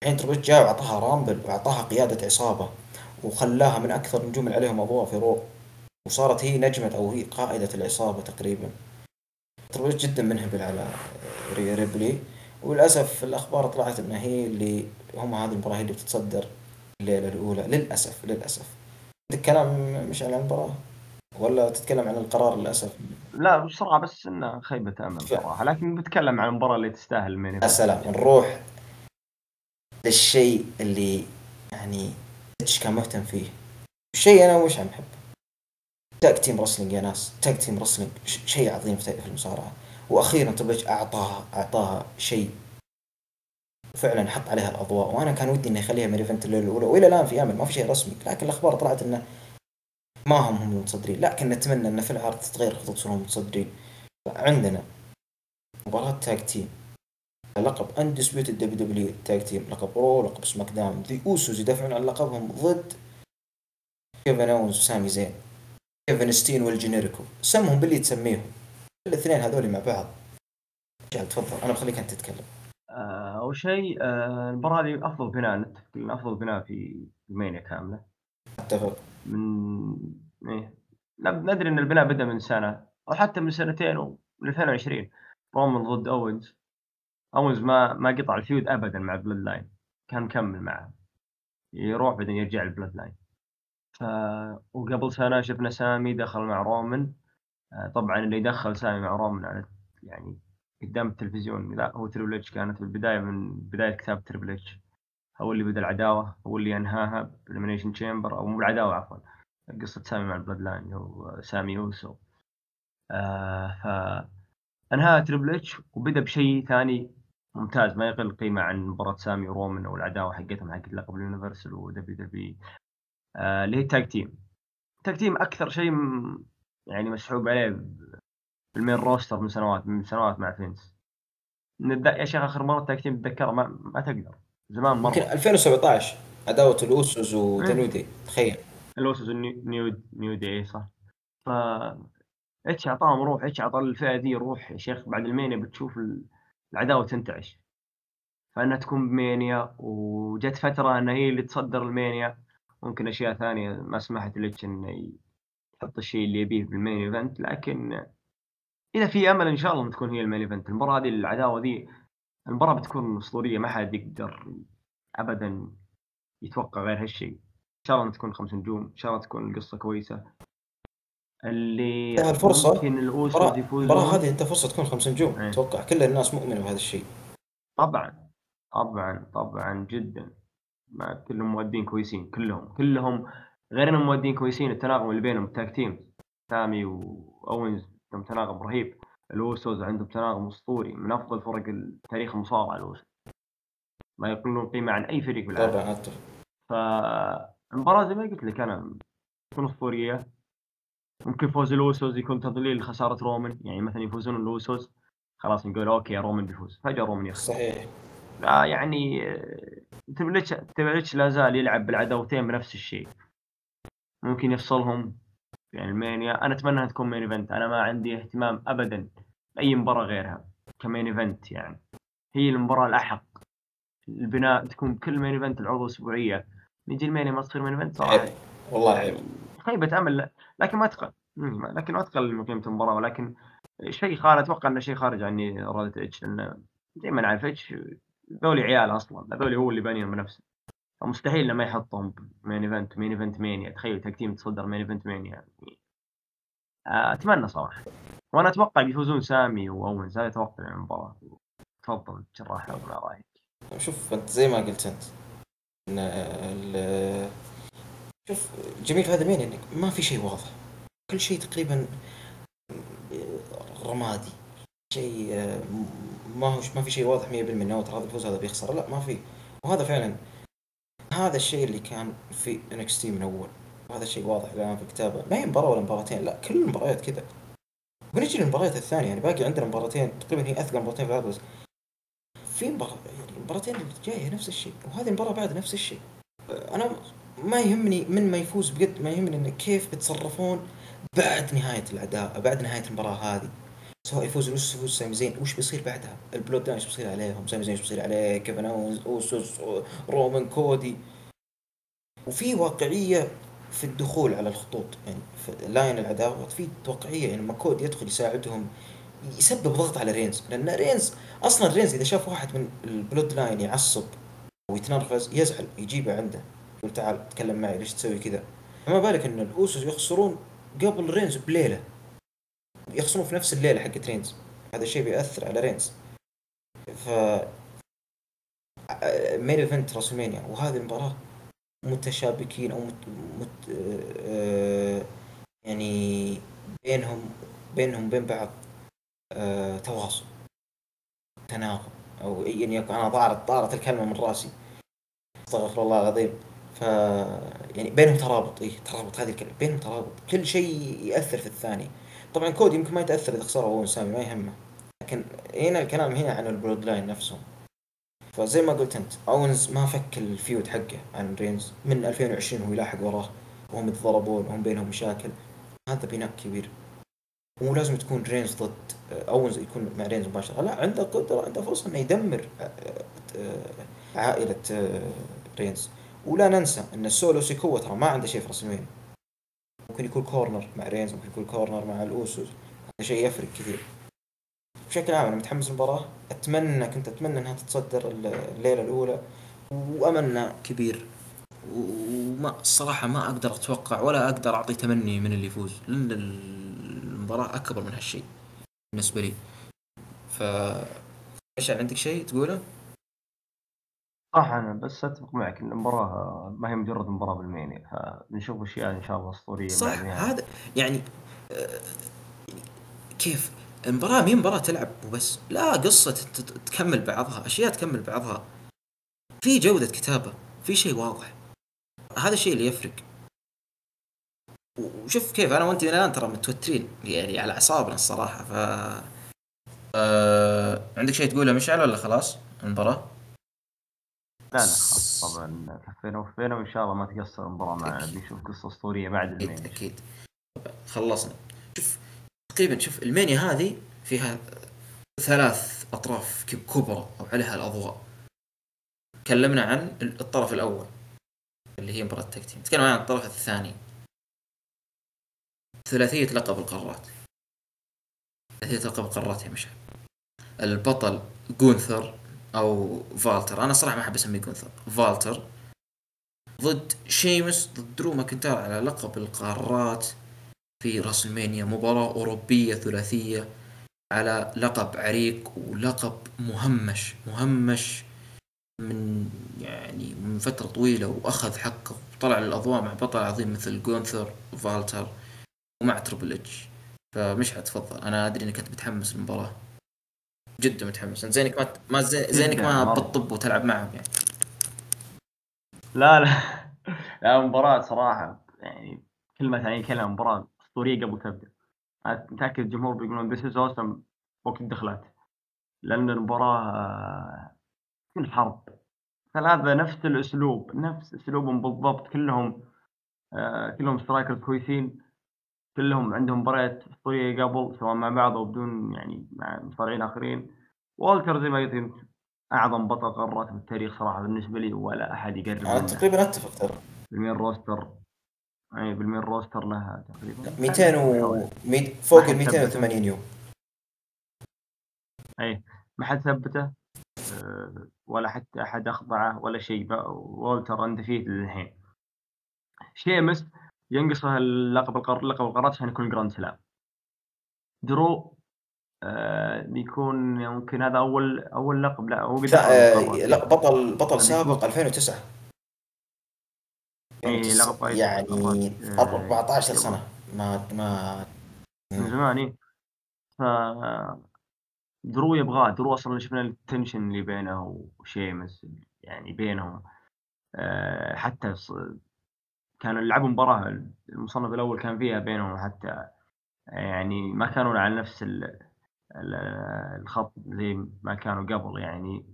الحين تريبل اتش جاء وأعطاها رامبل وأعطاها قيادة عصابة وخلاها من أكثر النجوم اللي عليهم اضواء في رو وصارت هي نجمة أو هي قائدة العصابة تقريبا. ترويج جدا منهبل على ريبلي. وللأسف الأخبار طلعت أنها هي اللي هم هذه المباراة اللي بتتصدر الليلة الأولى. للأسف للأسف. عندك كلام مش عن المباراة؟ ولا تتكلم عن القرار للأسف؟ لا بصراحة بس إنه خيبة أمل صراحة لكن بتكلم عن المباراة اللي تستاهل المين يا سلام. نروح للشيء اللي يعني كان مهتم فيه. شيء أنا مش عم بحبه. tag team wrestling يا ناس. tag team wrestling شيء عظيم في المصارعة. وأخيرا تريبل أعطاها أعطاها شيء فعلا حط عليها الأضواء. وأنا كان ودي انه يخليها من الليلة الأولى وإلى الآن في امل ما في شيء رسمي. لكن الأخبار طلعت إنه ما هم هم المتصدرين لكن نتمنى انه في العرض تتغير خطط تصيرون متصدرين عندنا مباراة tag team لقب Undisputed WWE tag team لقب رو لقب سماك داون ذي اوسوس يدافعون عن لقبهم ضد كيفن اونز وسامي زين. كيفن ستين وال جينيريكو سمهم باللي تسميهم. الاثنين هذول مع بعض. جراح تفضل. أنا بخليك أنت تتكلم. آه، أول شيء آه، المباراة هذه أفضل بناء أفضل بناء في المانيا كاملة. أتفق. من إيه. ندري إن البناء بدأ من سنة أو حتى من سنتين ومن 2020 رومان ضد أوينز. أوينز ما ما قطع ال feud أبدا مع Bloodline. كان مكمل معه. يروح بعدين يرجع ال Bloodline. ف وقبل سنة شفنا سامي دخل مع رومان آه، طبعا اللي دخل سامي مع رومان على يعني قدام التلفزيون. لا هو تريبل إتش كانت البداية من بداية كتابة تريبل إتش. هو اللي بدأ العداوة هو اللي انهاها بال Elimination Chamber أو مو العداوة عفوا قصة سامي مع ال Bloodline هو سامي يوسو آه ف انهاها تريبل اتش وبدأ بشيء ثاني ممتاز ما يقل قيمة عن مباراة سامي ورومان أو العداوة حقتهم حق لقب ال Universal و WWE آه اللي هي ال tag team ال tag team أكثر شيء يعني مسحوب عليه بال main roster من سنوات من سنوات مع فينس. يا شيخ آخر مرة tag team تتذكرها ما, ما تقدر. زمان مرة. يمكن 2017 عداوة الأوسوس ونيو دي تخيل. الأوسوس نيو نيو دي صح. ف اتش أعطاهم روح اتش أعطى الفئة دي روح يا شيخ؟ بعد المانيا بتشوف العداوة تنتعش. فانها تكون بمانيا وجت فترة انها هي اللي تصدر المانيا ممكن أشياء ثانية ما سمحت لك انه يحط الشيء اللي يبيه بال main event. لكن إذا في أمل إن شاء الله تكون هي ال main event. المباراه هذه العداوة دي المباراة بتكون أسطورية ما حد يقدر ابدا يتوقع غير هالشيء. إن شاء الله تكون خمس نجوم إن شاء الله تكون القصة كويسة. اللي الفرصة ممكن الاوسوس يفوزون. المباراه هذه أنت فرصة تكون خمس نجوم. إيه. أتوقع كل الناس مؤمنة بهذا الشيء. طبعا طبعا طبعا جدا. ما كلهم مؤدين كويسين كلهم كلهم غير انهم مؤدين كويسين. التناغم اللي بينهم ال tag team سامي واوينز عندهم تناغم رهيب. الاوسوس عندهم تناغم أسطوري من أفضل فرق تاريخ المصارعه الاوسوس ما يقلون قيمة عن أي فريق بالعالم. طبعا اتفق فالمباراه زي ما قلت لك أنا تكون أسطورية. ممكن فوز الاوسوس يكون تضليل خسارة رومان يعني مثلا يفوزون الاوسوس خلاص نقول أوكي رومان بيفوز. فجأة رومان يخسر. صحيح. لا يعني تبلتش تبلتش لا زال يلعب بالعداوتين بنفس الشيء. ممكن يفصلهم. يعني المانيا أنا أتمنى إنها تكون main event أنا ما عندي اهتمام ابدا بأي مباراة غيرها ك main event يعني. هي المباراة الأحق. البناء تكون كل main event العروض أسبوعية. نجي المانيا ما تصير main event صراحة. والله عيب. خيبه امل لكن ما تقل لكن ما تقل من قيمة المباراة. ولكن شيء خارج أتوقع إنه شيء خارج عني إرادة اتش لأنه زي ما نعرف اتش ذولي عيال أصلا. هذول هو اللي بانيهم بنفسه. فمستحيل لما يحطهم main event main event مانيا. تخيل tag team تصدر main event مانيا. يعني أتمنى صراحة. وأنا أتوقع بيفوزون سامي واونز هذا توقع المباراة. تفضل جراح ما رأيك. شوف أنت زي ما قلت أنت إن شوف جميل هذا مين؟ إنك ما في شيء واضح. كل شيء تقريبا رمادي. شيء ما هو ما في شيء واضح 100% إنه ترى هذا بيفوز هذا بيخسر. لا ما في. وهذا فعلا هذا الشيء اللي كان في NXT من أول. وهذا الشيء واضح الان في الكتابه ما هي مباراه ولا مباراتين. لا كل المباريات كذا. بنجي للمباريات الثانية. يعني باقي عندنا مباراتين. تقريبا هي أثقل مباراتين في العرض في مباراة يعني المباراتين اللي جاية نفس الشيء. وهذه المباراة بعد نفس الشيء. أنا ما يهمني من ما يفوز بقد ما يهمني انه كيف بيتصرفون بعد نهاية الأداء بعد نهاية المباراة هذه. سواء يفوز الاوسوس يفوز سامي زين وش بيصير بعدها؟ ال Bloodline إيش بيصير عليهم؟ سامي زين إيش بيصير عليه؟ كيفن أوسوس رومان كودي وفي واقعية في الدخول على الخطوط يعني في line العداوات في واقعية يعني لما كودي يدخل يساعدهم يسبب ضغط على رينز لأن رينز أصلا رينز إذا شاف واحد من ال Bloodline يعصب ويتنرفز يزعل يجيبه عنده يقول تعال تكلم معي ليش تسوي كذا فما بالك إن الأوسوس يخسرون قبل رينز بليلة يخسروا في نفس الليلة حقت رينز هذا الشيء بيأثر على رينز. ف main event WrestleMania وهذه المباراة متشابكين أو مت... مت... آه... يعني بينهم بينهم بين بعض آه... تواصل تناغم أو يعني أنا طارت طارت الكلمة من راسي. أستغفر الله العظيم. ف يعني بينهم ترابط اي ترابط هذه الكلمة بينهم ترابط. كل شيء يأثر في الثاني. طبعا كودي يمكن ما يتأثر إذا خسروا هو سامي ما يهمه. لكن هنا الكلام هنا عن ال Bloodline نفسهم فزي ما قلت أنت أونز ما فك ال feud حقه عن رينز. من 2020 هو يلاحق وراه. وهم يتضربون وهم بينهم مشاكل. هذا بناء كبير. مو لازم تكون رينز ضد أونز يكون مع رينز مباشرة. لا عنده قدرة عنده فرصة إنه يدمر عائلة رينز. ولا ننسى إن السولو سيكوا ترى ما عنده شيء في WrestleMania ممكن يكون corner مع رينز ممكن يكون corner مع الأوسوس. هذا شيء يفرق كثير. بشكل عام أنا متحمس للمباراة. أتمنى كنت أتمنى إنها تتصدر الليلة الأولى. وأملنا كبير. وما الصراحة ما أقدر أتوقع ولا أقدر أعطي تمني من اللي يفوز لأن المباراة أكبر من هالشيء بالنسبة لي. ف إيش عندك شيء تقوله؟ صح أنا بس أتفق معك إن المباراة ما هي مجرد مباراة بالميني فنشوف أشياء إن شاء الله أسطورية صح هذا يعني آه، كيف؟ المباراة مين مباراة تلعب وبس لا قصة تكمل بعضها أشياء تكمل بعضها. في جودة كتابة في شيء واضح. هذا الشيء اللي يفرق. وشوف كيف أنا وأنت الآن ترى متوترين يعني على أعصابنا الصراحة ف أه... عندك شيء تقوله مشعل ولا خلاص المباراة؟ لا لا خلاص طبعا كفينا وفينا وان شاء الله ما تقصر المباراة معنا بنشوف قصة أسطورية بعد المانيا أكيد أكيد. خلصنا. شوف تقريبا شوف المانيا هذه فيها ثلاث أطراف كبرى أو عليها الأضواء. تكلمنا عن الطرف الأول اللي هي مباراة تكتيم نتكلم عن الطرف الثاني. ثلاثية لقب القارات. ثلاثية لقب القارات يا مشعل. البطل جونثر. أو فالتر. أنا صراحة ما أحب أسميه جونثر فالتر. ضد شيمس ضد درو ماكنتاير على لقب القارات في WrestleMania مباراة أوروبية ثلاثية على لقب عريق ولقب مهمش. مهمش من يعني من فترة طويلة وأخذ حقه. وطلع للأضواء مع بطل عظيم مثل جونثر وفالتر ومع Triple H. فمش حتفضل. أنا أدري إنك أنت متحمس للمباراة. جدا متحمس. أنت زينك ما ما زينك ما بتطب وتلعب معهم يعني. لا لا. لا مباراة صراحة يعني كلمة يعني كلمة مباراة أسطورية قبل تبدأ متأكد الجمهور بيقولون this is awesome وقت الدخلات لأن المباراة الحرب ثلاثة نفس الأسلوب؟ نفس أسلوبهم بالضبط. كلهم آه كلهم strikers كويسين. كلهم عندهم مباريات أسطورية قبل سواء مع بعض أو بدون يعني مع مصارعين آخرين. والتر زي ما قلت أعظم بطل قارات في التاريخ صراحة بالنسبة لي ولا أحد يقرب أنا تقريبا أتفق ترى. بال main roster. أي بال main roster لها تقريبا. 200 و فوق ال 280 يوم. أي ما حد ثبته. ولا حتى أحد أخضعه ولا شيء. والتر undefeated للحين. شيمس ينقصه اللقب القر... لقب القارات عشان يكون grand slam درو آه بيكون يمكن هذا أول أول لقب. لا هو لا, آه لا بطل بطل سابق 2009 اي لقب يعني 14 آه، سنة. ما ما من زمان اي ف درو يبغاه. درو أصلا شفنا ال tension اللي بينه وشيمس يعني بينهم. آه، حتى كانوا يلعبوا مباراة المصنف الأول كان فيها بينهم حتى يعني ما كانوا على نفس الخط زي ما كانوا قبل يعني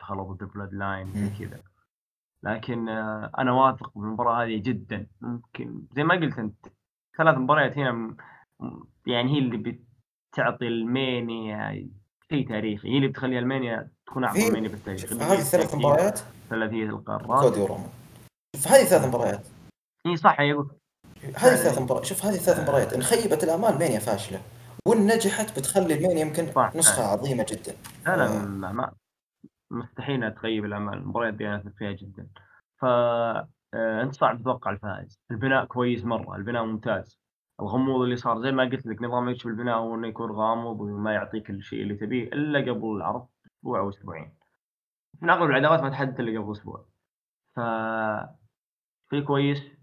دخلوا ضد بلاد لاين زي كذا. لكن آه، أنا واثق بالمباراة هذه جدا. ممكن زي ما قلت أنت ثلاث مباريات هنا يعني هي اللي بتعطي المانيا شيء تاريخي. هي اللي بتخلي ألمانيا تكون أعظم مانيا في التاريخ. هذه الثلاث مباريات؟ ثلاثية القارات. كودي ورومان شوف هذه ثلاث مباريات؟ إي صح يقول. هذه ثلاث مباريات شوف هذه ثلاث مباريات. إن خيبت الامال مانيا فاشلة. وإن نجحت بتخلي المانيا يمكن. نسخة عظيمة جدا. لا لا آه. ما مستحيل تخيب الامال المباريات دي أنا فيها جدا. ف آه، أنت صعب تتوقع الفائز. البناء كويس مرة البناء ممتاز. الغموض اللي صار زي ما قلت لك نظام اتش بالبناء هو إنه يكون غامض وما يعطيك الشيء اللي تبيه إلا قبل العرض أسبوع أو أسبوعين. من أغلب العداوات ما تحدث إلا قبل أسبوع. ف شيء كويس.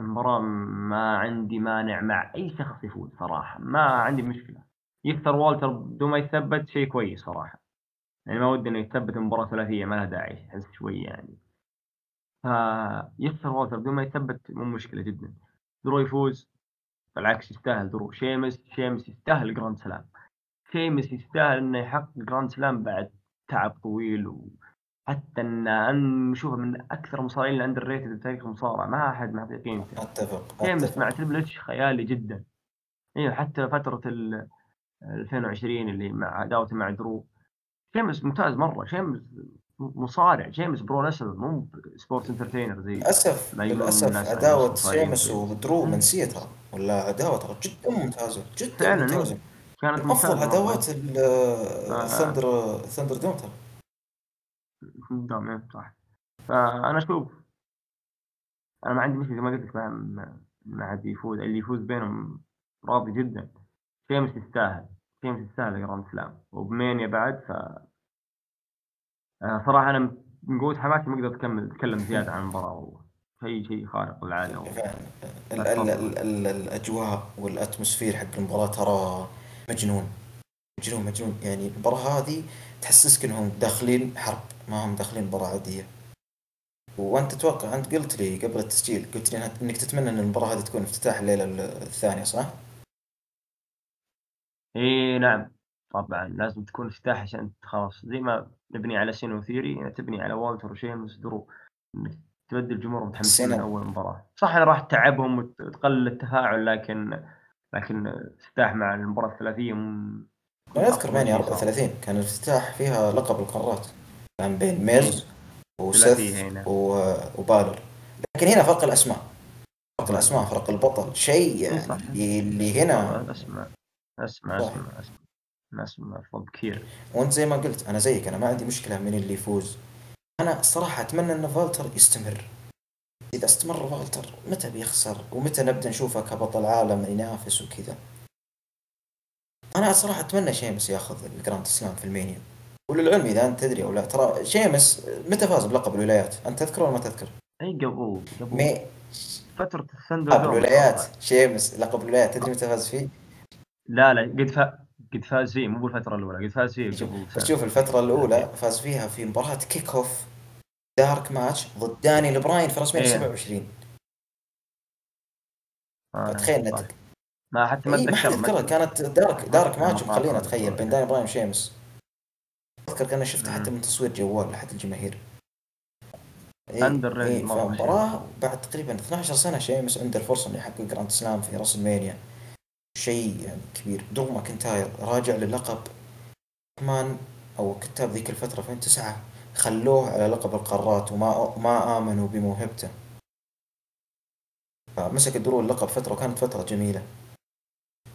المباراة ما عندي مانع مع أي شخص يفوز صراحة ما عندي مشكلة. يكثر والتر بدون ما يثبت شيء كويس صراحة. يعني ما ودي إنه يثبت المباراة ثلاثية ما لها داعي أحس شوي يعني. فيكثر والتر بدون ما يثبت مو مشكلة جدا. درو يفوز بالعكس يستاهل درو. شيمس شيمس يستاهل grand slam. شيمس يستاهل إنه يحقق grand slam بعد تعب طويل وحتى إن نشوفه من أكثر المصارعين اللي underrated في تاريخ المصارعة. ما أحد معطي قيمته أتفق شيمس مع Triple H خيالي جدا. أيوه حتى فترة ال 2020 اللي مع عداوته مع درو. شيمس ممتاز مرة. شيمس مصارع. شيمس pro نفسه مو sports entertainer زي للأسف للأسف المصارعين شيمس ودرو ترى ولا عداوة ترى جدا ممتازة جدا فعلا ممتازة. إيه. كانت من افضل عداوات آه. ال Thunder ThunderDome ترى إيه، صح فانا أشوف أنا ما عندي مشكلة زي ما قلت لك مع اللي يفوز اللي يفوز بينهم راضي جدا. شيمس يستاهل شيمس يستاهل ال grand slam. وبمانيا بعد ف آه، صراحة أنا من قوه حماسي ما أقدر اكمل أتكلم زيادة عن المباراة والله. شيء شيء خارق للعاده الأجواء وال atmosphere حق المباراة ترى مجنون. مجنون مجنون. يعني المباراة هذه تحسسك إنهم داخلين حرب. ما هم داخلين مباراة عادية وأنت تتوقع أنت قلت لي قبل التسجيل قلت لي إنك تتمنى إن المباراة هذه تكون افتتاح الليلة الثانية صح؟ إي نعم طبعا لازم تكون افتتاح عشان خلاص زي ما نبني على سينا وثيري تبني على والتر وشيمس درو تبدي الجمهور متحمسين من. أول مباراة صح أنا راح تتعبهم وتقلل التفاعل لكن لكن افتتاح مع المباراة الثلاثية م- أنا أذكر ماني شيء صار. 34 كان الافتتاح فيها لقب القارات كان بين ميز وسيث. و- وبالر. لكن هنا فرق الأسماء. فرق الأسماء فرق البطل. شيء يعني. اللي هنا اسمع اسمع. اسمع اسمع اسمع افضل بكثير وانت زي ما قلت أنا زيك أنا ما عندي مشكلة من اللي يفوز. أنا الصراحه أتمنى إن فالتر يستمر. إذا استمر فالتر متى بيخسر؟ ومتى نبدأ نشوفه كبطل عالم ينافس وكذا؟ أنا صراحة أتمنى شيمس ياخذ ال grand slam في ال Mania وللعلم إذا أنت تدري أو لا. ترى شيمس متى فاز بلقب الولايات؟ أنت تذكر ولا ما تذكر؟ أي قبل قبل مي فترة الثندر لقب الولايات. شيمس لقب الولايات. تدري متى فاز فيه؟ لا لا قد فا... قد فاز فيه مو بالفترة الأولى قد فاز فيه قبل بس. شوف الفترة الأولى فاز فيها في مباراة كيك أوف دارك ماتش ضد داني لبراين في رسمين إيه. 27 آه، تخيل. نتك ما حتى ما ما حد اتذكر يذكرها. كانت دارك دارك ما- ماتش ما- خلينا ما- اتخيل بين داني براين وشيمس. اذكر كان شفته حتى مم. من تصوير جوال لحد الجماهير. إيه Underrated إيه مرة فمباراة شيمس. بعد تقريبا 12 سنة شيمس عنده الفرصة انه يحقق grand slam في WrestleMania شيء يعني كبير. درو ماكنتاير راجع للقب كمان أو كتاب ذيك الفترة 2009 خلوه على لقب القارات وما ما آمنوا بموهبته. فمسك درو اللقب فترة وكانت فترة جميلة.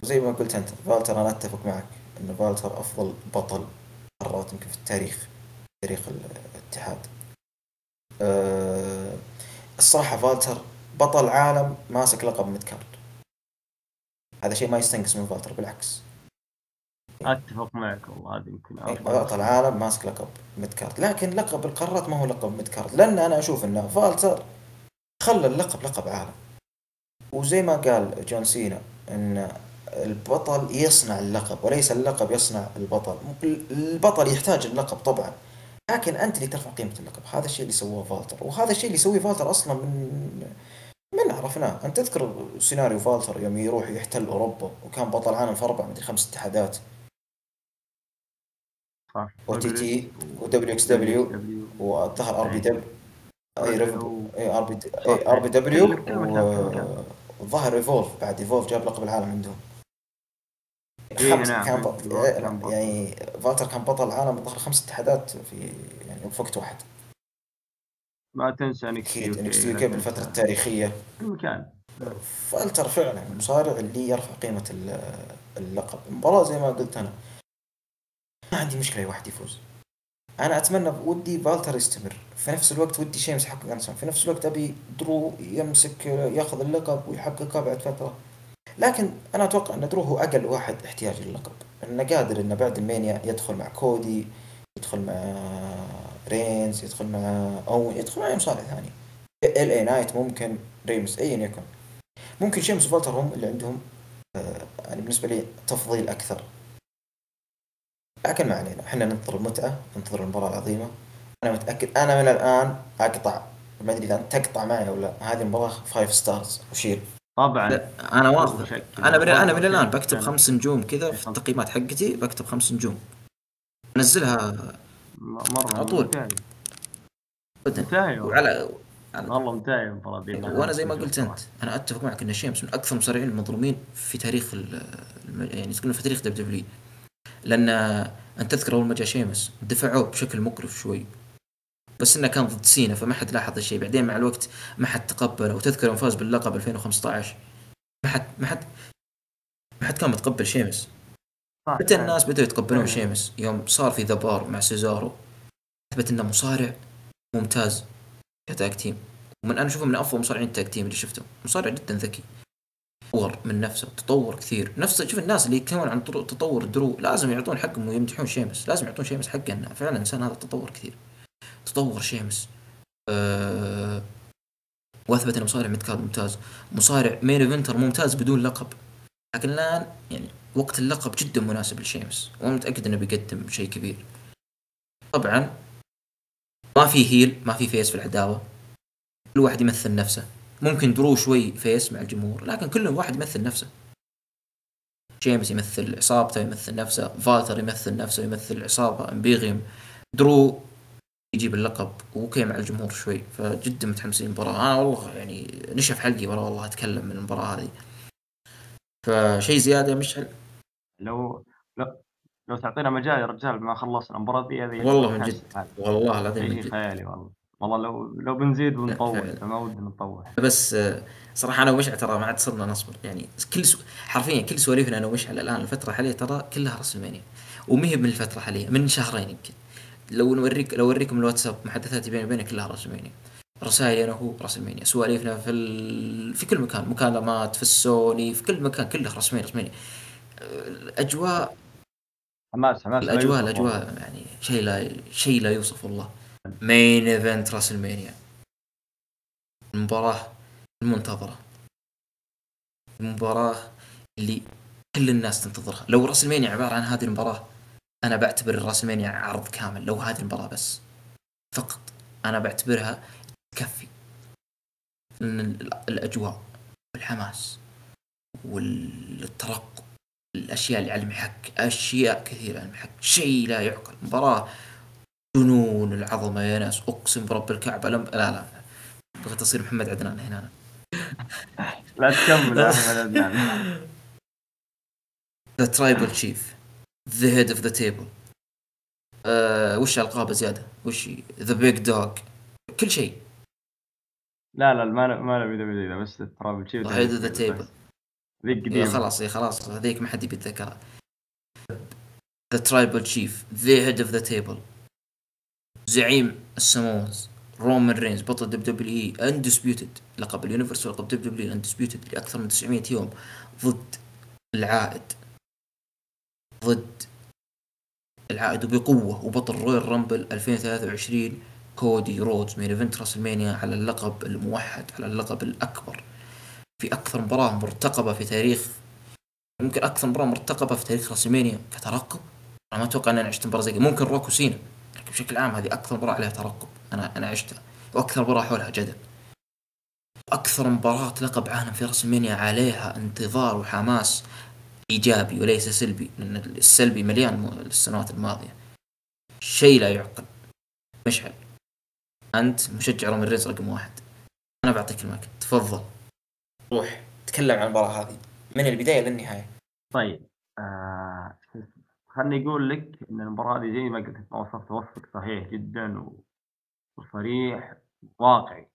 زي ما قلت أنت فالتر أنا أتفق معك إن فالتر أفضل بطل. قارات يمكن في التاريخ تاريخ الاتحاد. أه الصراحة فالتر بطل عالم ماسك لقب midcard. هذا شيء ما يستنقص من فالتر بالعكس. أتفق معك والله هذا يمكن أفضل. بطل عالم ماسك لقب ميدكارد. لكن لقب القارات ما هو لقب midcard. لأن أنا أشوف إن فالتر خلى اللقب لقب عالم. وزي ما قال جون سينا إن البطل يصنع اللقب وليس اللقب يصنع البطل. البطل يحتاج اللقب طبعا لكن أنت اللي ترفع قيمة اللقب. هذا الشيء اللي سواه فالتر. وهذا الشيء اللي يسويه فالتر أصلا من من عرفناه. أنت تذكر سيناريو فالتر يوم يروح يحتل أوروبا وكان بطل عالم في أربع مدري خمس اتحادات. صح. OTT ودبليو إكس دبليو والظهر ار بي دبليو أي ار بي اي ار بي دبليو. والظهر ريفولف بعد ريفولف جاب لقب العالم عندهم. خمس نعم. كان بط... ريفولف كان بطل. يعني فالتر كان بطل عالم الظهر خمس اتحادات في يعني في وقت واحد. ما تنسى إنك أكيد انكس يو كي بالفترة التاريخية. المكان فالتر فعلا المصارع اللي يرفع قيمة ال- اللقب. المباراة زي ما قلت أنا. ما عندي مشكلة اي واحد يفوز. أنا أتمنى ودي فالتر يستمر. في نفس الوقت ودي شيمس يحقق انسان في نفس الوقت أبي درو يمسك ياخذ اللقب ويحققه بعد فترة. لكن أنا أتوقع أن درو هو أقل واحد احتياج للقب. انه قادر إنه بعد ال Mania يدخل مع كودي يدخل مع رينز يدخل مع أو يدخل مع أي مصارع ثاني. LA Knight ممكن ريمس ايا يكن. ممكن شيمس وفالتر هم اللي عندهم آه، يعني بالنسبة لي تفضيل أكثر. لكن ما علينا. إحنا ننتظر المتعة ننتظر المباراة العظيمة. أنا متأكد أنا من الآن أقطع. ما أدري إذا انت تقطع معي ولا هذه المباراة five stars for sure طبعا أنا واثق. أنا من أنا من. الآن بكتب يعني خمس نجوم كذا في التقييمات حقتي بكتب خمس نجوم. أنزلها مرة على طول. وعلى والله منتهي المباراه دي وأنا زي ما قلت أنت أنا أتفق معك إن شيمس من أكثر المصارعين المظلومين في تاريخ يعني تقول في تاريخ دبليو لأن انت تذكر أول ما جاء شيمس دفعوه بشكل مقرف شوي. بس إنه كان ضد سينا فما حد لاحظ الشيء بعدين مع الوقت ما حد تقبله. وتذكر يوم فاز باللقب 2015 ما حد ما حد ما حد كان متقبل شيمس. حتى يعني الناس بدأوا يتقبلون آه. شيمس. يوم صار في The Bar مع سيزارو أثبت إنه مصارع ممتاز ك tag team. ومن أنا أشوفه من أفضل مصارعين ال tag team اللي شفتهم مصارع جدا ذكي. تطور من نفسه تطور كثير. نفس شوف الناس اللي يتكلمون عن تطور درو لازم يعطون حقهم ويمدحون شيمس. لازم يعطون شيمس حقه إنه فعلا الانسان هذا تطور كثير. تطور شيمس أه وأثبت إنه مصارع midcard ممتاز. مصارع main eventer ممتاز بدون لقب. لكن الآن يعني وقت اللقب جدا مناسب لشيمس وأنا متأكد إنه بيقدم شيء كبير. طبعا ما في heel ما في face في العداوة. كل واحد يمثل نفسه. ممكن درو شوي face مع الجمهور لكن كل واحد يمثل نفسه. شيمس يمثل عصابته يمثل نفسه فالتر يمثل نفسه يمثل العصابه Imperium درو يجيب اللقب و okay مع الجمهور شوي فجدا متحمسين المباراة أنا والله يعني نشف حلقي ورا والله أتكلم من المباراة هذه. فشيء زيادة مشعل؟ لو لو لو تعطينا مجال يا رجال ما خلصنا المباراة ذي هذه والله من جد. والله العظيم من جد. خيالي والله. والله لو لو بنزيد ونطول. فما ودنا نطول. بس صراحة أنا ومشعل ترى ما عاد صرنا نصبر. يعني كل سو... حرفيا كل سواليفنا أنا ومشعل الآن الفترة الحالية ترى كلها رسلمانيا ومهي من الفترة الحالية من شهرين يمكن. لو نوريك لو أوريكم الواتساب محادثاتي بيني وبينك كلها رسلمانيا رسائل أنا وهو رسلمانيا سواليفنا في ال... في كل مكان. مكالمات في السوني في كل مكان كلها رسمانيا رسمانيا آه، الأجواء حماس حماس. لا الاجواء. الأجواء يعني شيء لا شيء لا يوصف والله. مين ايفنت راس المانيا المباراة المنتظرة. المباراة اللي كل الناس تنتظرها. لو راس المانيا عبارة عن هذه المباراة أنا بعتبر راس المانيا عرض كامل لو هذه المباراة بس. فقط أنا بعتبرها تكفي. الأجواء والحماس والترقب الأشياء اللي على المحك أشياء كثيرة على المحك. شيء لا يعقل. مباراة جنون العظمة يا ناس أقسم برب الكعبة. لم لا لا. بغيت أصير محمد عدنان هنا أنا. لا تكمل يا احمد عدنان the tribal chief the head of the table وش ألقابه زيادة؟ وش The Big Dog كل شيء. لا لا ما ما نبي ذا ذا بس Tribal Chief Head of the Table ذيك يا قديمة. خلاص خلاص. هذيك ما حد يبي يتذكرها The Tribal Chief the Head of the Table زعيم السموز رومان رينز بطل WWE Undisputed لقب ال Universal ولقب WWE Undisputed لأكثر من 900 يوم. ضد العائد. ضد العائد وبقوه وبطل Royal Rumble 2023 كودي رودز main event WrestleMania على اللقب الموحد على اللقب الأكبر. في أكثر مباراة مرتقبة في تاريخ يمكن أكثر مباراة مرتقبة في تاريخ WrestleMania كترقب. أنا ما أتوقع إن أنا عشت مباراة زي. ممكن روك وسينا لكن بشكل عام هذه أكثر مباراة عليها ترقب. أنا أنا عشتها. وأكثر مباراة حولها جدل. أكثر مباراة لقب عالم في WrestleMania عليها انتظار وحماس. إيجابي وليس سلبي لأن السلبي مليان السنوات الماضية. شيء لا يعقل. مشعل. أنت مشجع رومان رينز رقم واحد. أنا بعطيك المايك تفضل. روح. تكلم عن المباراة هذه. من البداية للنهاية طيب. آه خلني أقول لك إن المباراة هذه زي ما قلت ما وصفت وصفك. صحيح جدا و- وصريح. واقعي.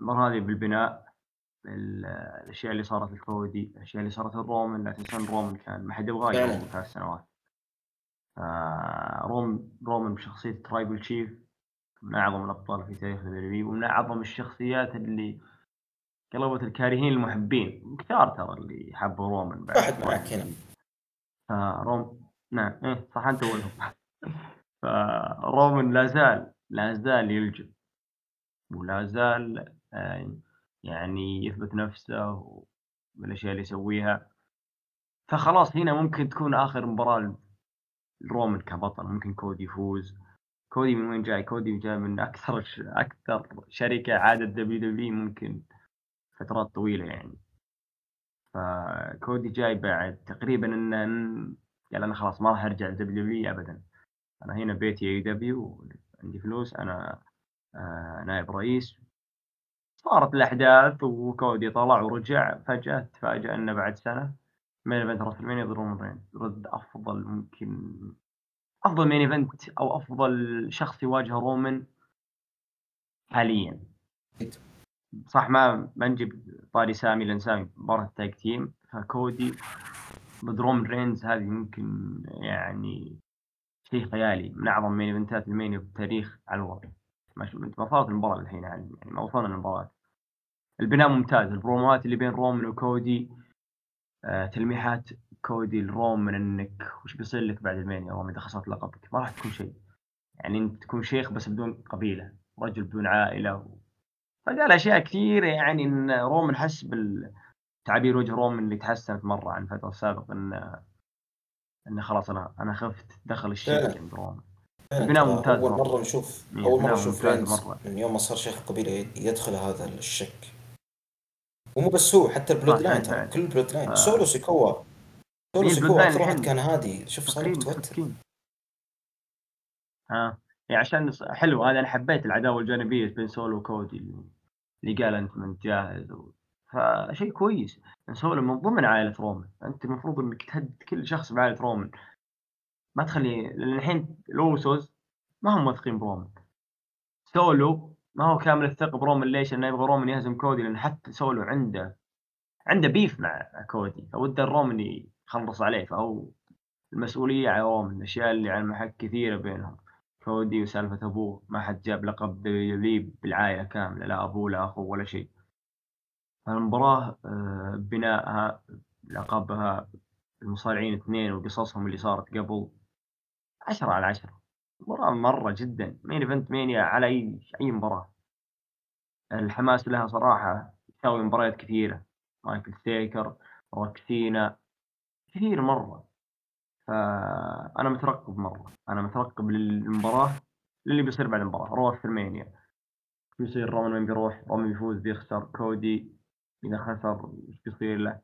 المباراة هذه بالبناء. ال- الأشياء اللي صارت الكودي الأشياء اللي صارت الرومان لا تنسى إن رومان كان ما حد يبغاه. قبل ثلاث سنوات روم رومان بشخصية Tribal Chief من أعظم الأبطال في تاريخ ال W ومن أعظم الشخصيات اللي قلبت الكارهين المحبين كثار ترى اللي حبوا رومان بعد واحد معك هنا. فروم نعم إيه صح أنت اولهم فرومان لا زال لا زال يلجم ولا زال آه، يعني يثبت نفسه والأشياء اللي يسويها. فخلاص هنا ممكن تكون آخر مباراة لرومان كبطل. ممكن كودي يفوز. كودي من وين جاي؟ كودي جاي من أكثر. أكثر شركة عادت WWE ممكن فترات طويلة يعني. فكودي جاي بعد تقريبا ان قال أنا خلاص ما راح أرجع ل WWE ابدا. أنا هنا بيتي AEW عندي فلوس أنا آه نائب رئيس. صارت الأحداث وكودي طلع ورجع فجأة تفاجأ إنه بعد سنة main event رومان رينز ضد أفضل ممكن أفضل main event أو أفضل شخص يواجه رومان حاليا. صح ما ما نجيب طاري سامي لأن سامي مباراة ال tag team فكودي ضد رومن رينز هذه يمكن يعني شيء خيالي. من أعظم main event ات ال Mania في التاريخ على الوضع. ما صارت المباراة الحين يعني ما وصلنا للمباراة. البناء ممتاز البروموات اللي بين رومان وكودي آه تلميحات كودي لرومان انك وش بيصير لك بعد ال Mania رومان إذا خسرت لقبك ما راح تكون شيء يعني أنت تكون شيخ بس بدون قبيلة رجل بدون عائلة و... فقال أشياء كثيرة يعني إن رومان حس بالتعابير وجه رومان اللي تحسنت مرة عن الفترة السابقه إن انه خلاص أنا أنا خفت دخل فعلا. عند رومان البناء ترى ممتاز أول. مرة نشوف إيه، أول مرة نشوف. من يوم ما صار شيخ القبيله يدخل هذا الشك ومو بس هو حتى ال Bloodline. ترى كل ال Bloodline. آه. سولو سيكوا. سولو إيه، سيكوا أكثر واحد كان هادي. شوف صار متوتر. ها يعني عشان حلو. هذا أنا حبيت العداوة الجانبية بين سولو وكودي اللي- اللي قال أنت من جاهز و... فشيء كويس. سولو من ضمن عائلة رومان. أنت المفروض إنك تهدد كل شخص بعائلة رومان. ما تخلي لأن الحين الاوسوس ما هم واثقين برومان. سولو ما هو كامل الثقة برومان ليش؟ لأنه يبغى رومان يهزم كودي لأن حتى سولو عنده عنده beef مع كودي فوده الرومان يخلص عليه فهو المسؤولية على رومان الأشياء اللي على المحك كثيرة بينهم. كودي وسالفة أبوه ما حد جاب لقب لي بالعائلة كاملة لا أبوه لا أخوه ولا شيء. فالمباراة آه، بنائها لقبها المصارعين اثنين وقصصهم اللي صارت قبل عشرة على عشرة. مباراة مرة جدا. مين ايفنت مانيا على اي أي مباراة. الحماس لها صراحة تساوي مباريات كثيرة. مايكل ستيكر روكسينا كثير مرة. فأنا مترقب مرة. أنا مترقب للمباراة للي بيصير بعد المباراة. رو مانيا بيصير؟ رومان وين بيروح؟ رومان بيفوز بيخسر. كودي إذا خسر إيش بيصير له؟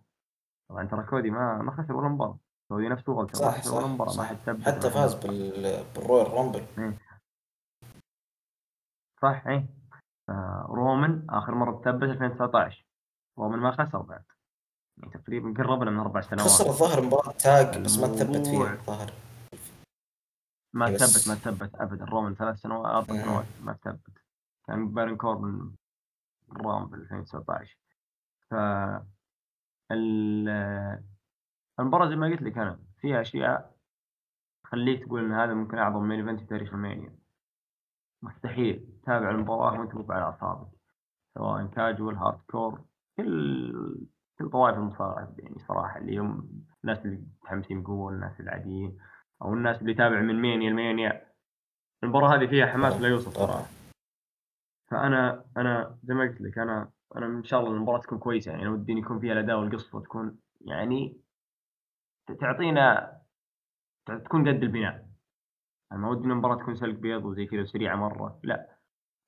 طبعا ترى كودي ما ما خسر ولا مباراة. كودي نفسه غلط ما صح صح, مباراة صح. حتى ولا فاز بال... بال Royal Rumble. صح اي آه، رومان آخر مرة تثبت 2019 رومان ما خسر بعد. يعني تقريبا قربنا من أربع سنوات. خسر الظاهر مباراة tag بس ما تثبت فيها الظاهر. ما تثبت ما تثبت ابدا. رومان ثلاث سنوات أربع مم. سنوات ما تثبت كان بارن كوربن رام في 2019 ف ال- المباراة زي ما قلت لك أنا فيها أشياء تخليك تقول إن هذا ممكن أعظم main event في تاريخ ال Mania مستحيل تتابع المباراة وأنت مو على أعصابك سواء casual hardcore كل كل طوائف المصارعة يعني صراحة اللي هم الناس اللي متحمسين بقوة الناس العاديين أو الناس اللي يتابع من مانيا لمانيا المباراة هذه فيها حماس لا يوصف. صراحة فأنا أنا زي ما قلت لك أنا أنا إن شاء الله المباراة تكون كويسة يعني أنا ودي إن يكون فيها الأداء والقصة تكون يعني تعطينا تكون قد البناء. أنا ما ودي إن المباراة تكون سلق بيض وزي كذا وسريعة مرة لا.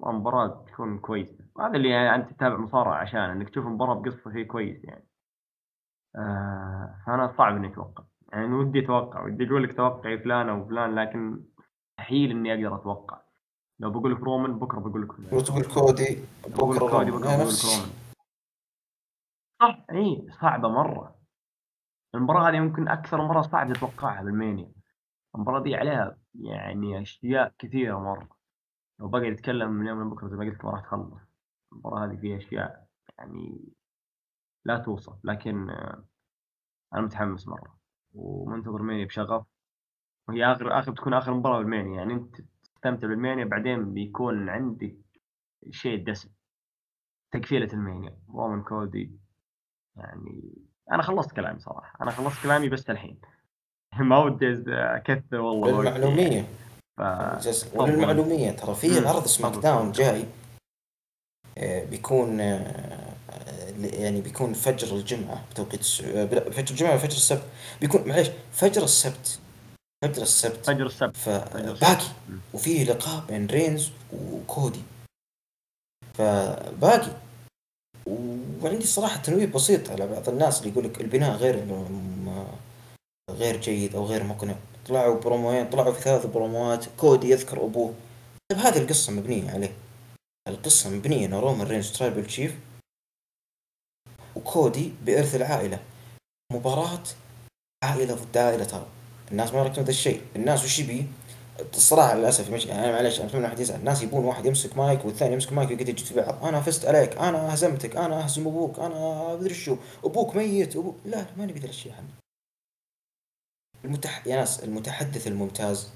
مباراة تكون كويسة. وهذا اللي يعني أنت تتابع مصارعة عشان إنك تشوف مباراة بقصة شيء كويس يعني. آه فأنا صعب إني أتوقع. يعني ودي أتوقع. ودي أقول لك توقعي فلان أو فلان لكن مستحيل إني أقدر أتوقع. لو بقول لك رومان بكرة بقول لك وتقول كودي بكرة كودي. بكرة بقول لك. رومان. صح. إي صعبة مرة. المباراة هذه يمكن أكثر مباراة صعب تتوقعها بالمانيا. المباراة دي عليها يعني أشياء كثيرة مرة. لو بقى نتكلم من يوم لبكرة زي ما قلت ما راح تخلص. المباراة هذه فيها أشياء يعني لا توصف لكن أنا متحمس مرة. ومنتظر مانيا بشغف. وهي آخر آخر بتكون آخر مباراة بالمانيا. يعني أنت تستمتع بالمانيا بعدين بيكون عندك شيء دسم. تكفيلة المانيا. رومان كودي يعني أنا خلصت كلامي صراحة. أنا خلصت كلامي بس الحين. ما ودي أكثر والله. ف... جس- تفضل. وللمعلومية ترى في. عرض SmackDown. جاي. آه، بيكون آه، آه، يعني بيكون فجر الجمعة. بتوقيت فجر الجمعة ولا فجر السبت؟ بيكون معليش فجر السبت. فجر السبت. فجر السبت. فباقي مم. وفي لقاء بين رينز وكودي. فباقي. وعندي صراحة تنويه بسيط على بعض الناس اللي يقول لك البناء غير غير جيد أو غير مقنع. طلعوا بروموين طلعوا في ثلاث بروموات كودي يذكر أبوه. طيب هذه القصة مبنية عليه. القصة مبنية ان رومان رينز Tribal Chief وكودي بإرث العائلة. مباراة عائلة ضد عائلة ترى. الناس ما يركزون ذا الشيء. الناس وش يبي؟ الصراحة للأسف مش يعني معلش أنا أتمنى واحد الناس يبون واحد يمسك مايك والثاني يمسك مايك ويقعد يجي في بعض أنا فزت عليك أنا هزمتك أنا أهزم أبوك أنا ادري شو. أبوك ميت أبوك... لا ما نبي ذا الاشياء المتح... يا ناس المتحدث الممتاز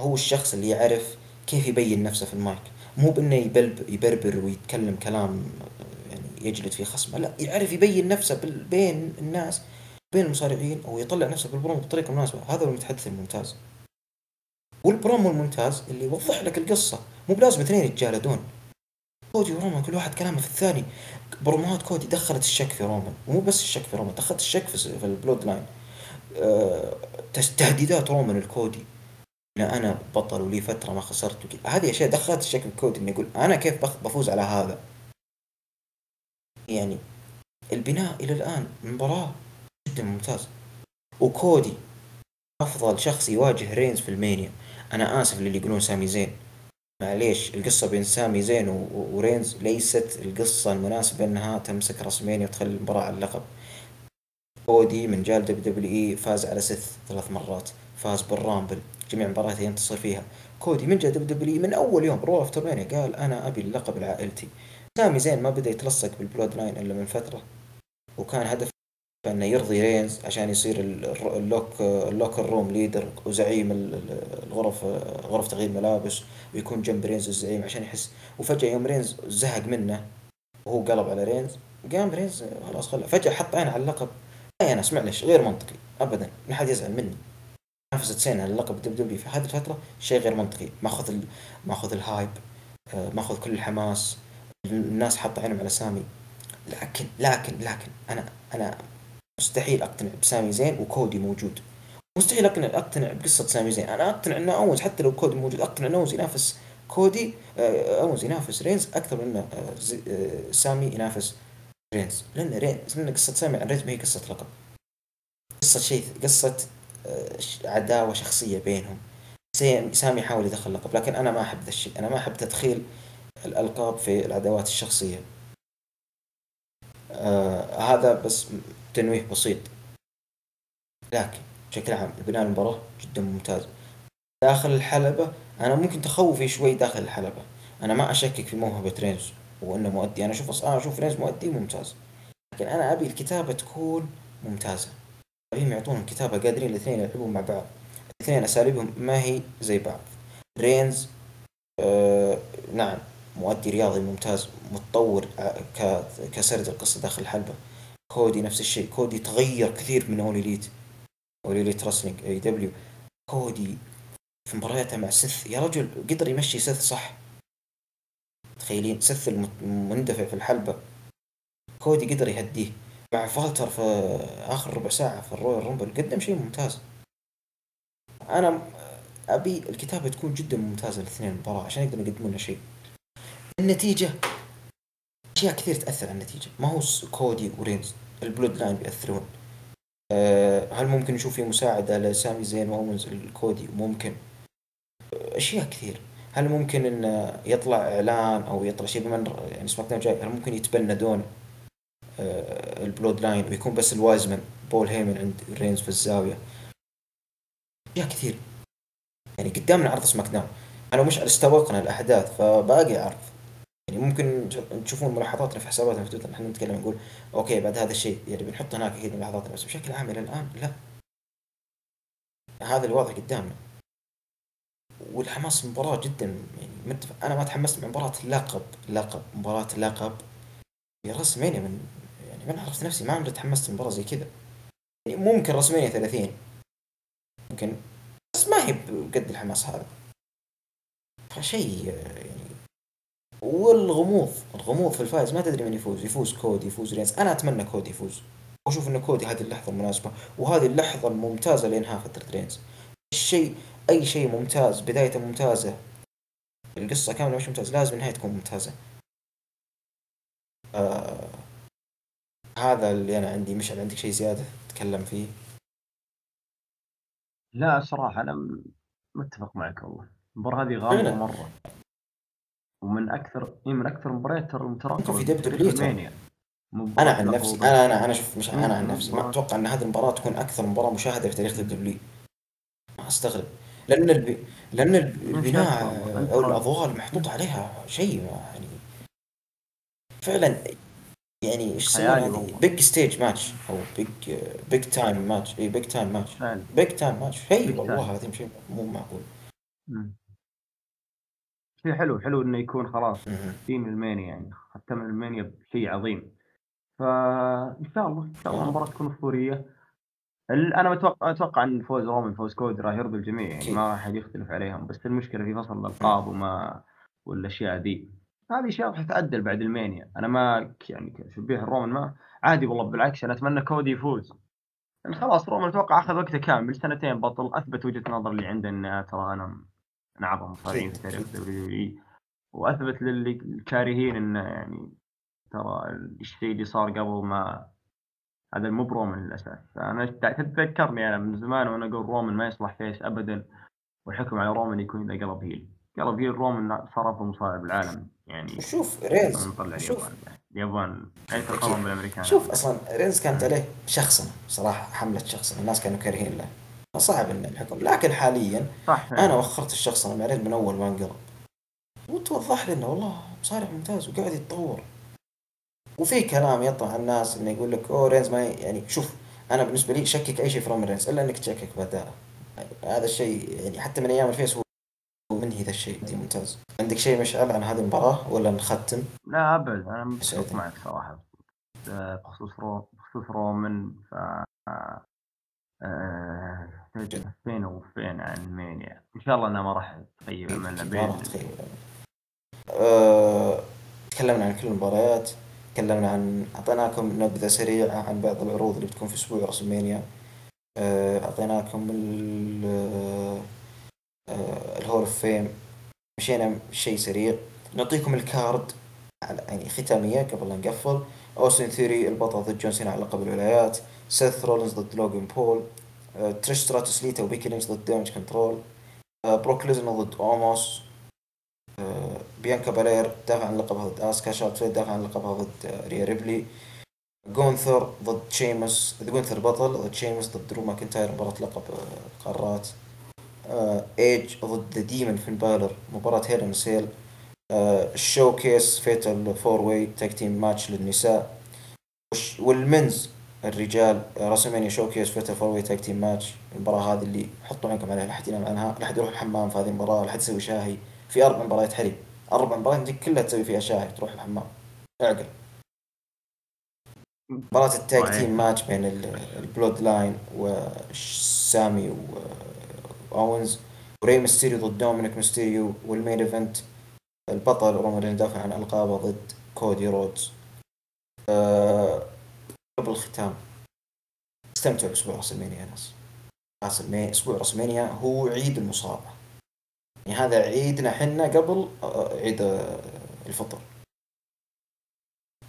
هو الشخص اللي يعرف كيف يبين نفسه في المايك. مو بإنه يبلب يبربر ويتكلم كلام يعني يجلد في خصمه لا يعرف يبين نفسه بين الناس بين المصارعين أو يطلع نفسه بالبرومو بطريقة مناسبة. هذا هو المتحدث الممتاز. والبرومو الممتاز اللي يوضح لك القصة. مو بلازم اثنين يتجالدون كودي ورومان كل واحد كلامه في الثاني. بروموهات كودي دخلت الشك في رومان. ومو بس الشك في رومان دخلت الشك في, ال Bloodline. أه تهديدات رومان لكودي. إن أنا بطل ولي فترة ما خسرت هذه أشياء دخلت الشك في كودي انه يقول أنا كيف بفوز على هذا؟ يعني البناء إلى الآن مباراة جدا ممتاز. وكودي أفضل شخص يواجه رينز في المينيا. أنا آسف للي يقولون سامي زين. معليش القصة بين سامي زين ورينز ليست القصة المناسبة إنها تمسك رسمينيا وتخلي المباراة على اللقب. كودي من جا ل WWE فاز على سيث ثلاث مرات فاز بال Rumble. جميع مبارياته ينتصر فيها. كودي من جا ل WW من أول يوم Raw After قال أنا أبي اللقب لعائلتي سامي زين ما بدا يتلصق بال Bloodline إلا من فترة وكان هدف انه يرضي رينز عشان يصير ال lock ال locker room leader وزعيم ال- ال- الغرف غرف تغيير ملابس ويكون جنب رينز الزعيم عشان يحس. وفجأة يوم رينز زهق منه وهو قلب على رينز قام رينز خلاص خله. فجأة حط عينه على اللقب. لا يا ناس معلش غير منطقي. ابدا. ما حد يزعل مني. نافست سينا على اللقب WW في هذه الفترة شيء غير منطقي. ماخذ ال... ماخذ ال hype. آه، ماخذ كل الحماس. الناس حاطة عينهم على سامي. لكن لكن لكن أنا أنا مستحيل أقتنع بسامي زين وكودي موجود. مستحيل اقتنع أقتنع بقصة سامي زين. أنا أقتنع ان اونز حتى لو كودي موجود أقتنع ان اونز ينافس كودي آه، اونز ينافس رينز أكثر من آه، آه، سامي ينافس رينز. لأن رينز لأن قصة سامي عن رينز ما هي قصة لقب. قصة شيء قصة عداوة شخصية بينهم. سامي يحاول يدخل لقب لكن أنا ما أحب ذا الشيء. أنا ما أحب تدخيل الألقاب في العداوات الشخصية. آه هذا بس تنويه بسيط. لكن بشكل عام بناء المباراة جدا ممتاز. داخل الحلبة أنا ممكن تخوفي شوي داخل الحلبة. أنا ما أشكك في موهبة رينز وإنه مؤدي. أنا أشوف أنا أشوف رينز مؤدي ممتاز. لكن أنا أبي الكتابة تكون ممتازة. أبيهم يعطونهم كتابة قادرين الاثنين يلعبون مع بعض. الاثنين أساليبهم ما هي زي بعض. رينز آه نعم مؤدي رياضي ممتاز متطور آه، كسرد القصة داخل الحلبة. كودي نفس الشيء كودي تغير كثير من All Elite All Elite Wrestling AEW كودي في مبارياته مع سيث يا رجل قدر يمشي سيث صح. تخيلين سيث المندفع في الحلبة. كودي قدر يهديه. مع فالتر في آخر ربع ساعة في الرويال رومبل قدم شيء ممتاز. أنا أبي الكتابة تكون جدا ممتازة الاثنين المباراة عشان يقدرون يقدمون لنا شيء. النتيجة أشياء كثير تأثر على النتيجة. ما هو كودي ورينز ال Bloodline بيأثرون. أه هل ممكن نشوف في مساعدة لسامي زين واونز لكودي؟ ممكن. آه، أشياء كثير هل ممكن ان يطلع إعلان أو يطلع شيء بما إن يعني سماك داون جاي هل ممكن يتبندون أه ال Bloodline ويكون بس ال Wise Man بول هيمن عند رينز في الزاوية؟ أشياء كثير يعني قدامنا عرض سماك داون أنا مش استوقنا الأحداث فباقي عرض يعني ممكن تشوفون ملاحظاتنا في حساباتنا في تويتر نحن نتكلم نقول okay بعد هذا الشيء يعني بنحط هناك أكيد ملاحظاتنا بس بشكل عام إلى الآن لا. هذا الوضع قدامنا. والحماس المباراة جدا يعني متفق. أنا ما تحمست مباراة لقب لقب مباراة لقب. في رسمينيا من يعني من عرفت نفسي ما عمري تحمست مباراة زي كذا. يعني ممكن رسمينيا 30 ممكن. بس ما هي بقد الحماس هذا. فشيء يعني والغموض الغموض في الفائز ما تدري من يفوز يفوز كودي يفوز رينز أنا أتمنى كودي يفوز. وأشوف إن كودي هذه اللحظة المناسبة وهذه اللحظة الممتازة لإنهاء فترة رينز الشيء أي شيء ممتاز بدايته ممتازة القصة كاملة مش ممتاز لازم النهاية تكون ممتازة. آه هذا اللي أنا عندي. مش عندك شيء زيادة تتكلم فيه؟ لا صراحة أنا م- متفق معك والله. المباراة هذه غامضة فعلاً. ومن أكثر هي من أكثر المباريات ترى المتراكمة في. ألمانيا. مو أنا عن نفسي. أنا أنا أنا شوف مش أنا عن. نفسي ما أتوقع إن هذه المباراة تكون أكثر مباراة مشاهدة في تاريخ الدبليو ما أستغرب لأن الب... لأن. البناء أو؟ الأضواء المحطوط عليها شيء يعني فعلا يعني إيش والله. big stage match أو big big time match اي big time match big time match شيء والله. العظيم شيء مو معقول مم. شيء حلو حلو إنه يكون خلاص. في من المينيا يعني ختم المينيا بشيء عظيم فان شاء الله إن شاء الله. المباراة تكون أسطورية أنا متوقع أتوقع إن فوز رومان فوز كودي راح يرضي الجميع يعني. ما راح يختلف عليهم بس المشكلة في فصل الألقاب وما والأشياء ذي هذه أشياء راح تتعدل بعد المينيا أنا ما يعني كشبيه لرومان ما عادي والله بالعكس أنا أتمنى كودي يفوز يعني خلاص رومان أتوقع أخذ وقته كامل سنتين بطل أثبت وجهة نظر اللي عنده إنه ترى أنا من اعظم المصارعين في تاريخ. WE وأثبت للي الكارهين انه يعني ترى الشيء اللي صار قبل ما هذا مو برومان للأسف. فأنا تتذكرني أنا من زمان وأنا أقول رومان ما يصلح face ابدا والحكم على رومان يكون إذا قلب heel. قلب heel رومان صار افضل مصارع بالعالم. يعني وشوف رينز شوف. اليابان. اليابان يعني تقارن بالأمريكان. شوف أصلا رينز كانت عليه شخصنه صراحة حملة شخصنه الناس كانوا كارهين له. فصعب ان الحكم لكن حاليا صح. أنا وخرت الشخصنه مع رينز من أول ما انقلب وتوضح لي إنه والله مصارع ممتاز وقاعد يتطور. وفي كلام يطلع الناس إنه يقول لك أوه رينز ما يعني شوف أنا بالنسبة لي شكك أي شيء في رومان رينز إلا إنك تشكك باداءه هذا الشيء يعني حتى من أيام ال face هو منهي ذا الشيء دي ممتاز. عندك شيء مشعل عن هذه المباراة ولا نختم؟ لا ابد أنا متفق. معك صراحة. آه، بخصوص رو بخصوص رومان ف آه، فين وفين عن مانيا إن شاء الله إنها ما راح تغير عملنا ما راح تخيل أه... تكلمنا عن كل المباريات تكلمنا عن أعطيناكم نبذة سريعة عن بعض العروض اللي بتكون في أسبوع رسلمانيا أه... أعطيناكم ال... ال Hall of Fame مشينا شيء سريع. نعطيكم ال card على- يعني ختامية قبل لا نقفل. اوستن ثيوري البطل ضد جون سينا على لقب الولايات. سيث رولينز ضد لوجن بول. تريش ستراتوس ليتا وبيكي لينش ضد Damage CTRL. بروك ليزنر ضد اوموس بيانكا بالير دافع عن لقبها ضد اسكا شارلوت فلير دافع عن لقبها ضد ريا ريبلي جونثر ضد شيمس جونثر بطل ضد شيمس ضد درو ماكنتاير مباراة لقب قارات آه، ايج ضد the demon فين بالر مباراة Hell in Cell ال showcase fatal four way tag team match للنساء وال men's الرجال آه، راسلمانيا showcase fatal four tag team match المباراة هذه اللي حطوا عينكم عليها لا حد ينام عنها لا حد يروح الحمام في هذه المباراة لا حد يسوي شاهي. في أربع مباريات حليب. أربع مباريات كلها تسوي فيها شاهي تروح الحمام. اعقل. مباراة ال tag. team match بين ال- ال Bloodline وسامي واونز وري ميستيريو ضد دومينيك ميستيريو وال main event. البطل رومان رينز دافع عن ألقابه ضد كودي رودز. أه قبل الختام. استمتعوا بأسبوع رأسلمانيا يا ناس. راسلمانيا أسبوع رأسلمانيا هو عيد المصارعه يعني هذا عيدنا حنا قبل آه، عيد آه، الفطر.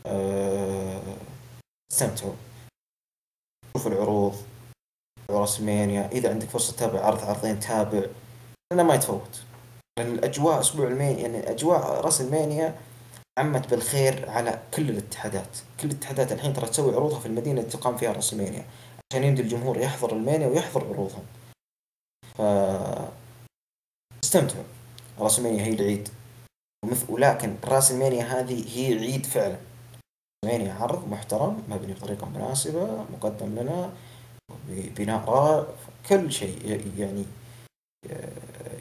آه، استمتعوا. شوفوا العروض. رأسلمانيا. إذا عندك فرصة تتابع عرض عرضين تابع لأنه ما يتفوت. لأن الأجواء أسبوع المانيا يعني أجواء راس المانيا عمت بالخير على كل الاتحادات. كل الاتحادات الحين ترى تسوي عروضها في المدينة اللي تقام فيها راس المانيا عشان يمدي الجمهور يحضر المانيا ويحضر عروضهم. ف استمتعوا. راس المانيا هي العيد. ولكن راس المانيا هذه هي عيد فعلا. المانيا عرض محترم مبني بطريقة مناسبة مقدم لنا بناء رائع كل شيء يعني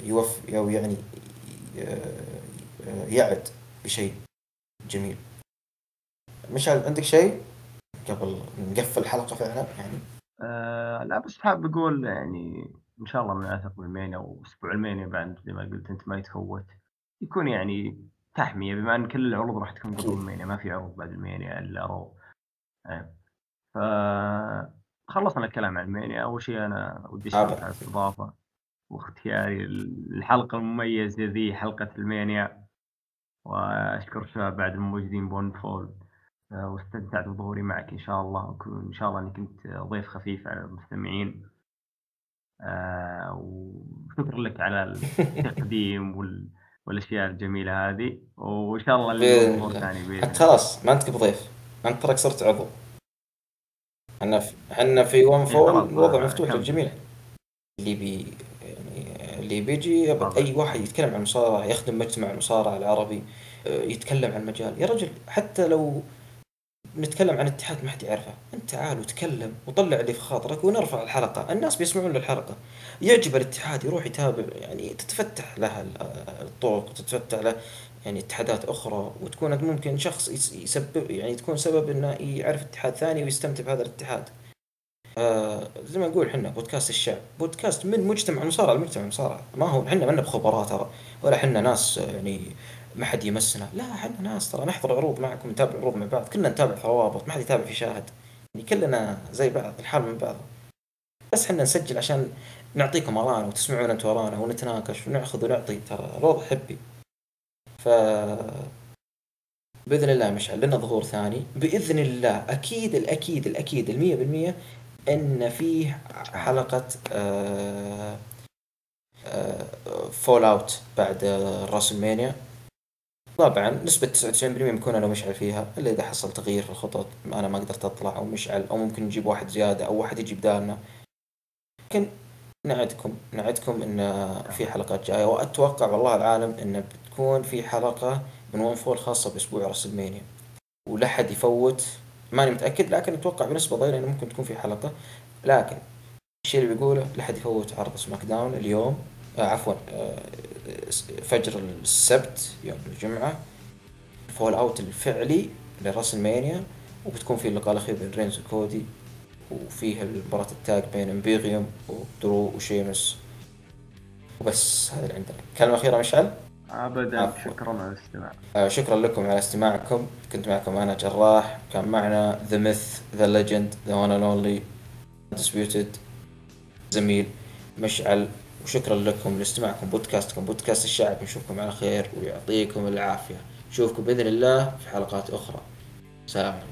يوفي أو يعني يعد بشيء. جميل مشعل عندك شيء قبل نقفل الحلقة فعلا يعني آه لا بس حاب أقول يعني إن شاء الله من اثق بالمانيا وأسبوع المانيا بعد زي ما قلت أنت ما يتفوت يكون يعني تحمية بما إن كل العروض راح تكون قبل أكيد. المانيا ما في عروض بعد المانيا إلا رو آه. ف خلصنا الكلام عن المانيا أول شيء أنا ودي أشكرك. على الاضافه واختياري الحلقة المميزة ذي حلقة المانيا واشكر الشباب بعد الموجودين بون فول آه، واستمتعت بظهوري معك إن شاء الله وكون إن شاء الله إني كنت ضيف خفيف على المستمعين. آه، وشكرا لك على التقديم وال... والأشياء الجميلة هذه وإن شاء الله بإذن الأمور الله. ثاني بإذن أنت خلاص ما أنت بضيف. أنت تراك صرت عضو. إحنا في إحنا في One إيه، Fall الوضع ما- مفتوح. للجميع. اللي بي اللي بيجي. أي واحد يتكلم عن المصارعه يخدم مجتمع المصارعه العربي آه، يتكلم عن المجال يا رجل حتى لو نتكلم عن اتحاد ما حد يعرفه انت تعال وتكلم وطلع اللي في خاطرك ونرفع الحلقة. الناس بيسمعون للحلقة. يعجب الاتحاد يروح يتابع يعني تتفتح له ال- الطرق تتفتح له يعني اتحادات أخرى وتكون ممكن شخص يس- يسبب يعني تكون سبب إنه يعرف اتحاد ثاني ويستمتع بهذا الاتحاد. آه زي ما نقول إحنا بودكاست الشعب بودكاست من مجتمع المصارعه لمجتمع المصارعه ما هو إحنا ما بخبراء ترى ولا إحنا ناس يعني ما حد يمسنا. لا إحنا ناس ترى نحضر عروض معكم نتابع عروض مع بعض كلنا نتابع في روابط ما حد يتابع في شاهد. يعني كلنا زي بعض الحال من بعض. بس إحنا نسجل عشان نعطيكم ارانا وتسمعون أنتم ارانا ونتناقش وناخذ ونعطي. ترى الوضع حبي. ف بإذن الله مشعل لنا ظهور ثاني. بإذن الله أكيد الأكيد الأكيد المية بالمية إن فيه حلقة آه fallout بعد آه، راس المانيا طبعا نسبة 99% بكون أنا ومشعل فيها إلا إذا حصل تغيير في الخطط أنا ما قدرت أطلع أو مشعل أو ممكن نجيب واحد زيادة أو واحد يجي بدالنا. لكن نعدكم نعدكم إن في حلقات جاية وأتوقع والله العالم إن بتكون في حلقة من One Fall خاصة بأسبوع راس المانيا ولا حد يفوت. ماني متأكد لكن أتوقع بنسبة ضئيلة إنه ممكن تكون في حلقة. لكن الشيء اللي بيقوله لا حد يفوت عرض سماك داون اليوم آه عفوا آه فجر السبت يوم الجمعة fallout الفعلي لراس المانيا وبتكون في اللقاء الأخير بين رينز وكودي وفيه مباراة ال tag بين امبيريوم ودرو وشيمس. وبس هذا اللي عندنا. كلمة أخيرة مشعل؟ ابدا. شكرا على الاستماع. آه شكرا لكم على استماعكم. كنت معكم أنا جراح. كان معنا the myth the legend the one and only disputed زميل مشعل. وشكرا لكم لاستماعكم بودكاستكم بودكاست الشعب. نشوفكم على خير ويعطيكم العافية. نشوفكم بإذن الله في حلقات أخرى. سلام عليكم.